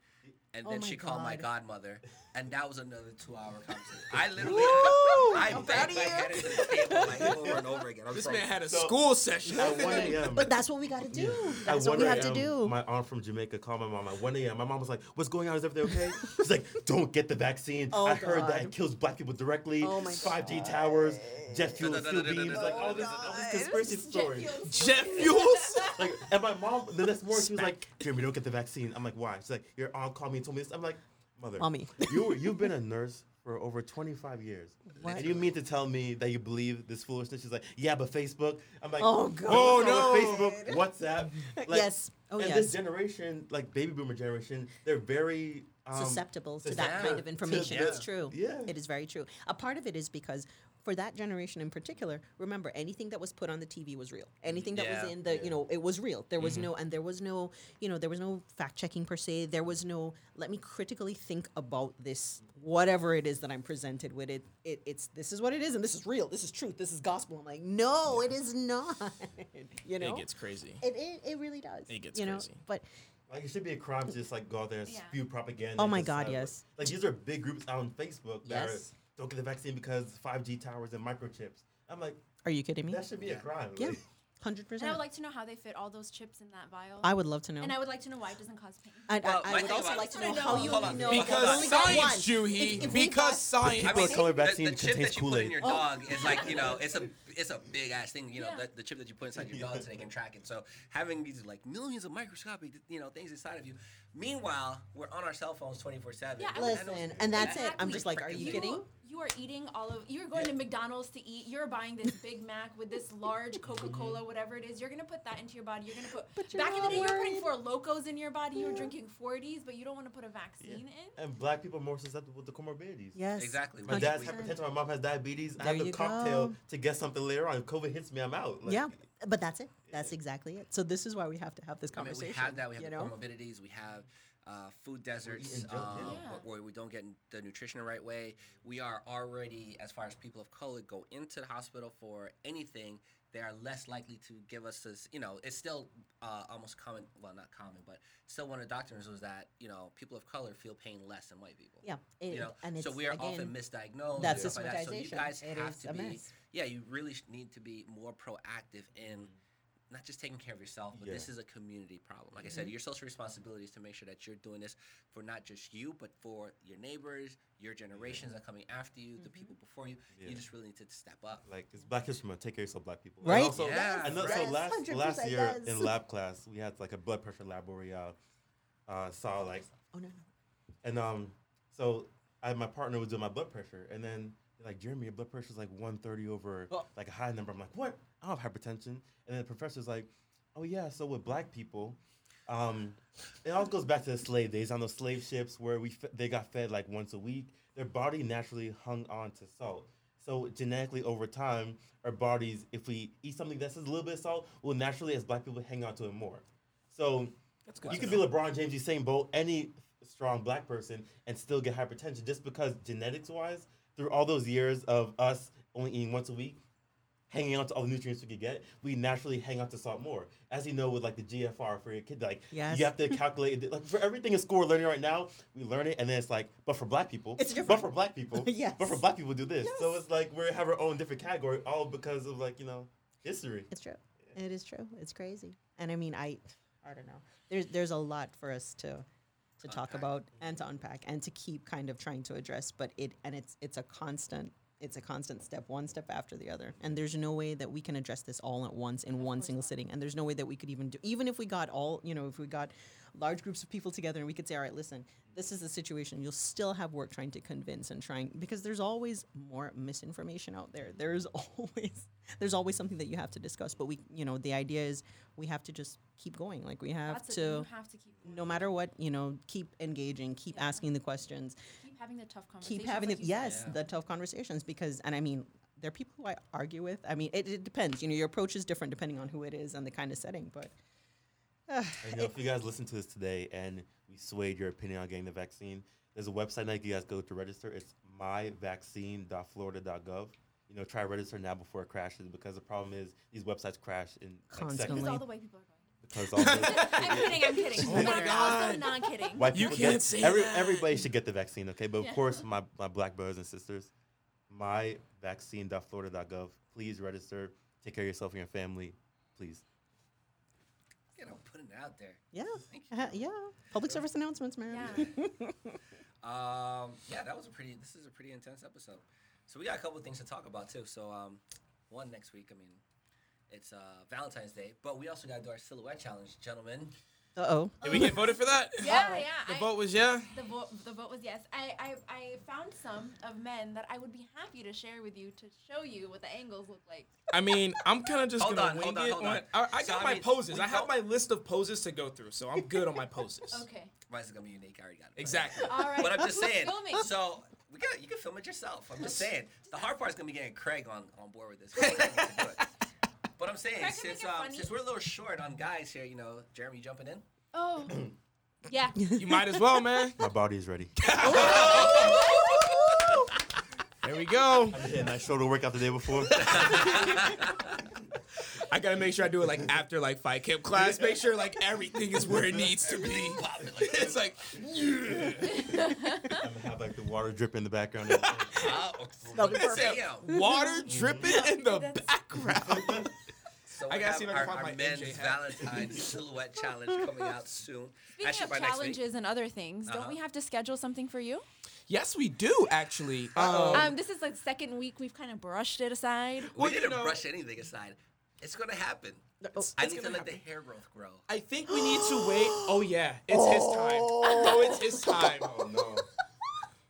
And
Oh
then
my
she called my godmother, and that was another two-hour conversation. I literally,
Woo!
I
I'm
banged my head into the table like over and over again. I was
This
like,
man had a
So-
school session.
At 1 a.m.
But that's what we got to do.
At
That's what we have to do.
My aunt from Jamaica called my mom at 1 a.m. My mom was like, "What's going on? Is everything okay?" She's like, "Don't get the vaccine.
Oh,
I heard that it kills black people directly.
Oh, my
5G
God.
towers, jet fuel, fuel beams, like all this, all this conspiracy stories."
Jet fuels.
Like, and my mom the next morning she was like, "Jeremy, don't get the vaccine." I'm like, "Why?" She's like, "Your aunt called me and told me this." I'm like, "Mother,
Mommy.
you you've been a nurse." For over 25 years.
What?
And you mean to tell me that you believe this foolishness? She's like, yeah, but Facebook. I'm like,
Oh, God.
Oh, no.
Facebook, WhatsApp. Like,
Yes. Oh,
and
yes.
this generation, like baby boomer generation, they're very um,
susceptible to that kind of
to
information. It's true.
Yeah.
It is very true. A part of it is because for that generation in particular, remember anything that was put on the TV was real. Anything that
Yeah.
was in the, you know, it was real. There was mm-hmm. no, and there was no, you know, there was no fact checking per se. There was no, let me critically think about this, whatever it is that I'm presented with. It, it it's this is what it is, and this is real. This is truth. This is gospel. I'm like, no, it is not. you know,
It gets crazy.
it, it, it really does.
It gets
you know?
crazy.
But
Like it should be a crime to just like go out there and
Yeah.
spew propaganda.
Oh my
just
God,
have,
yes.
Like these are big groups out on Facebook that
Yes.
are, don't get the vaccine because 5G towers and microchips. I'm like,
are you kidding me?
that should be a crime.
Yeah,
Like,
hundred
And I would like to know how they fit all those chips in that vial.
I would love to know.
and I would like to know why it doesn't cause pain.
And
Well,
I,
my
I would also like to know
Hold
how you
hold
know
Because
only
science,
one.
Juhi,
If- if
because science.
people with color
the,
vaccine
the chip that you put in
Kool-Aid.
your
Oh.
dog is like you know it's a it's a big ass thing you know
Yeah.
the, the chip that you put inside your dog so they can track it so having these like millions of microscopic you know things inside of you meanwhile we're on our cell phones 24 7
Yeah,
Listen, and that's it. I'm just like, are you
You-
kidding?
You are eating all of. You're going to McDonald's to eat. You're buying this Big Mac with this large mm-hmm. Coca Cola, whatever it is. You're gonna put that into your body. You're gonna put.
But you're
back in the
all
day, you were putting Four Lokos in your body. You were drinking 40s, but you don't want to put a vaccine in.
and black people are more susceptible to comorbidities.
Yes,
Exactly.
My
Like,
dad's
we-
hypertension. My mom has diabetes. I have
a
cocktail
go.
to get something later on. If COVID hits me, I'm out. Like,
yeah, but that's it. That's exactly it. So this is why we have to have this
I mean,
conversation.
we have that. We have
you know?
comorbidities. We have uh, food deserts, um,
yeah.
where we don't get the nutrition the right way. We are already, as far as people of color go into the hospital for anything, they are less likely to give us this. You know, it's still uh, almost common. Well, not common, but still one of the doctrines was that you know people of color feel pain less than white people.
Yeah, it-
you know,
and
so we are
again,
often misdiagnosed.
that's
stuff like that. So you guys
It
have to be.
mess.
Yeah, you really need to be more proactive in not just taking care of yourself, but
Yeah.
this is a community problem. Like I said, your social responsibility is to make sure that you're doing this for not just you, but for your neighbors, your generations that are coming after you, the people before you.
Yeah.
You just really need to step up.
Like it's Black History Month. Take care of yourself, Black people. And
Right?
Also,
Yeah,
I know.
right.
So last last year
does.
in lab class, we had like a blood pressure lab where we uh, uh, saw like
Oh no, no.
And um, so I my partner was doing my blood pressure, and then they're like Jeremy, your blood pressure is like 130 over
Oh.
like a high number. I'm like, what? I don't have hypertension. And then the professor's like, oh yeah, so with black people, um, it all goes back to the slave days on those slave ships where we fe- they got fed like once a week. Their body naturally hung on to salt. So genetically over time, our bodies, if we eat something that has a little bit of salt, will naturally as black people hang on to it more. So
That's
you could be. LeBron James, Usain Bolt, any strong black person, and still get hypertension just because genetics wise, through all those years of us only eating once a week, hanging on to all the nutrients we could get, we naturally hang on to salt more. As you know, with like the GFR for your kid, like
Yes.
you have to calculate it. Like for everything in school we're learning right now, we learn it, and then it's like, but for black people,
It's
But for black people,
Yes.
But for black people, do this. So it's like we have our own different category, all because of like you know history.
It's true. It is true. It's crazy. And I mean, I, I don't know. There's there's a lot for us to, to talk
Unpack.
about and to unpack and to keep kind of trying to address. But it and it's it's a constant. It's a constant step, one step after the other. And there's no way that we can address this all at once in one single sitting. And there's no way that we could even do, even if we got all, you know, if we got large groups of people together and we could say, all right, listen, this is the situation. You'll still have work trying to convince and trying, because there's always more misinformation out there. There's always, there's always something that you have to discuss. But we, you know, the idea is we have to just keep going. Like we have
That's
to,
it. Have to keep.
No matter what, you know, keep engaging, keep
Yeah.
asking the questions,
Keep having the tough conversations.
keep having
like
the, yes,
Yeah.
the tough conversations because, and I mean, there are people who I argue with. I mean, it, it depends. You know, your approach is different depending on who it is and the kind of setting. But
I know if you guys listen to this today and we swayed your opinion on getting the vaccine, there's a website that you guys go to register. It's myvaccine.florida.gov. You know, try register now before it crashes because the problem is these websites crash in like
Constantly.
Because
seconds.
all the white people are going.
Because all
I'm kidding. I'm kidding.
Oh my
Not-
God.
Also not kidding.
white
You
people
can't
get,
say
every,
that.
everybody should get the vaccine, okay? But of
Yeah.
course, my, my black brothers and sisters, myvaccine.florida.gov. Please register. Take care of yourself and your family, please.
You know, putting it out there.
yeah,
Thank
uh, yeah, public service announcements, man.
Yeah.
Um, yeah, that was a pretty. This is a pretty intense episode. So we got a couple of things to talk about too. So um, one next week. I mean, it's uh, Valentine's Day, but we also got to do our silhouette challenge, gentlemen.
Uh oh.
Did we get voted for that?
Yeah, yeah.
The
I-
vote was yeah.
The vote, the vote was yes. I, I, I found some of men that I would be happy to share with you to show you what the angles look like.
I mean, I'm kind of just
Hold
gonna
on,
wing
hold on,
it.
hold on.
I, I
So,
got
I
my
mean,
poses. I have my list of poses to go through, so I'm good on my poses.
Okay.
Mine's gonna be unique. I already got it.
Exactly.
All right.
But I'm just saying.
Film.
So we got you can film it yourself. I'm just saying. The hard part is gonna be getting Craig on, on board with this. But I'm saying since um, since we're a little short on guys here, you know, Jeremy, you jumping in?
Oh. yeah.
You might as well, man.
My body is ready.
There we go.
I did a nice shoulder workout the day before.
I gotta make sure I do it like after like fight camp class. Make sure like everything is where it needs to be. It's like
I'm gonna have like the water dripping in the background.
Oh,
That'll be
damn.
water dripping in the background.
So
I
we
gotta see if I can
our,
find
our
my
men's
MJ.
Valentine's silhouette challenge coming out soon.
Speaking
Actually,
of
by next week.
challenges and other things,
Uh-huh.
don't we have to schedule something for you?
Yes, we do actually. Um,
Um, this is like the second week we've kind of brushed it aside.
We
Well,
didn't
know-
brush anything aside. It's gonna happen.
It's-
I
it's
need to
gonna
let the hair growth grow.
I think we need to wait. Oh yeah, it's his time. Oh, it's his time.
oh no.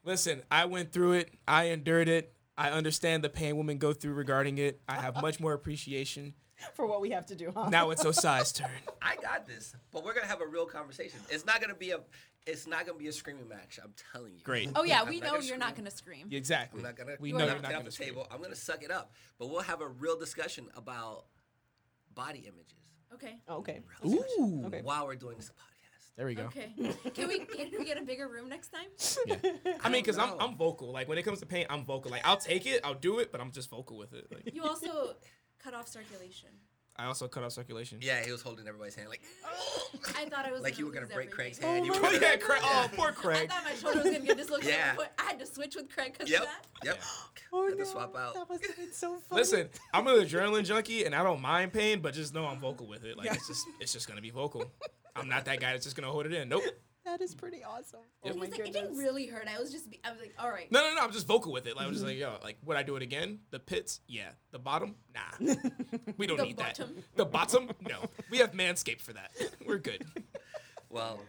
Listen, I went through it. I endured it. I understand the pain women go through regarding it. I have much more appreciation.
For what we have to do, huh?
Now it's Osai's turn.
I got this, but we're gonna have a real conversation. It's not gonna be a. It's not gonna be a screaming match. I'm telling you.
Great.
Oh yeah,
I'm
we
not
know you're not gonna scream.
Exactly.
I'm not gonna.
We
You
know
are
you're
knock
not
it
going
off
to
the table. I'm gonna suck it up, but we'll have a real discussion about body images
Okay.
Okay.
Ooh.
Okay.
while we're doing this podcast.
There we go.
Okay. Can we can we get a bigger room next time?
Yeah. I mean, because I'm. I'm vocal. Like, when it comes to paint, I'm vocal. Like, I'll take it, I'll do it, but I'm just vocal with it. Like,
You also cut off circulation.
I also cut off circulation.
Yeah, he was holding everybody's hand like.
I thought I was
Like you were gonna break Craig's
everything.
hand. you oh, were
Oh,
gonna,
yeah, Craig. Oh, poor Craig.
I thought my shoulder was gonna get dislocated.
Yeah.
I had to switch with Craig because
Yep.
of that.
Yep.
Oh,
Had to swap out.
That must have been so funny.
Listen, I'm an adrenaline junkie, and I don't mind pain, but just know I'm vocal with it. Like, it's just, it's just gonna be vocal. I'm not that guy that's just gonna hold it in. Nope.
That is pretty awesome.
Yep.
Oh my
like, it didn't really hurt. I was just, I was like, all right.
No, no, no. I'm just vocal with it. Like, I'm just like, yo, like, would I do it again? The pits, yeah. The bottom, nah. We don't
The
need
bottom?
that. The bottom, no. We have Manscaped for that. We're good.
Well,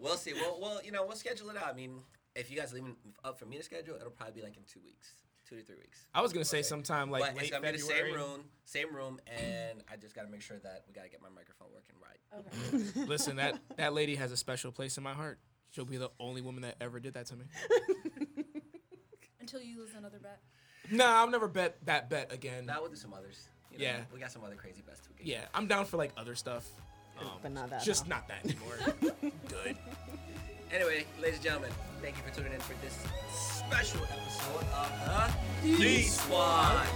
we'll see. Well, well, you know, we'll schedule it out. I mean, if you guys leave it up for me to schedule, it'll probably be like in two weeks, two to three weeks.
I was gonna say sometime like
but it's
late
gonna be the
February.
same room, same room, and I just gotta make sure that we gotta get my microphone working right.
Okay.
Listen, that that lady has a special place in my heart. She'll be the only woman that ever did that to me.
Until you lose another bet.
Nah, I'll never bet that bet again.
Now we'll do some others. You know,
Yeah.
we got some other crazy bets too.
Yeah, I'm down for like other stuff. Um,
But not that,
Just
huh?
not that anymore. Good.
Anyway, ladies and gentlemen, thank you for tuning in for this special episode of the D Squad.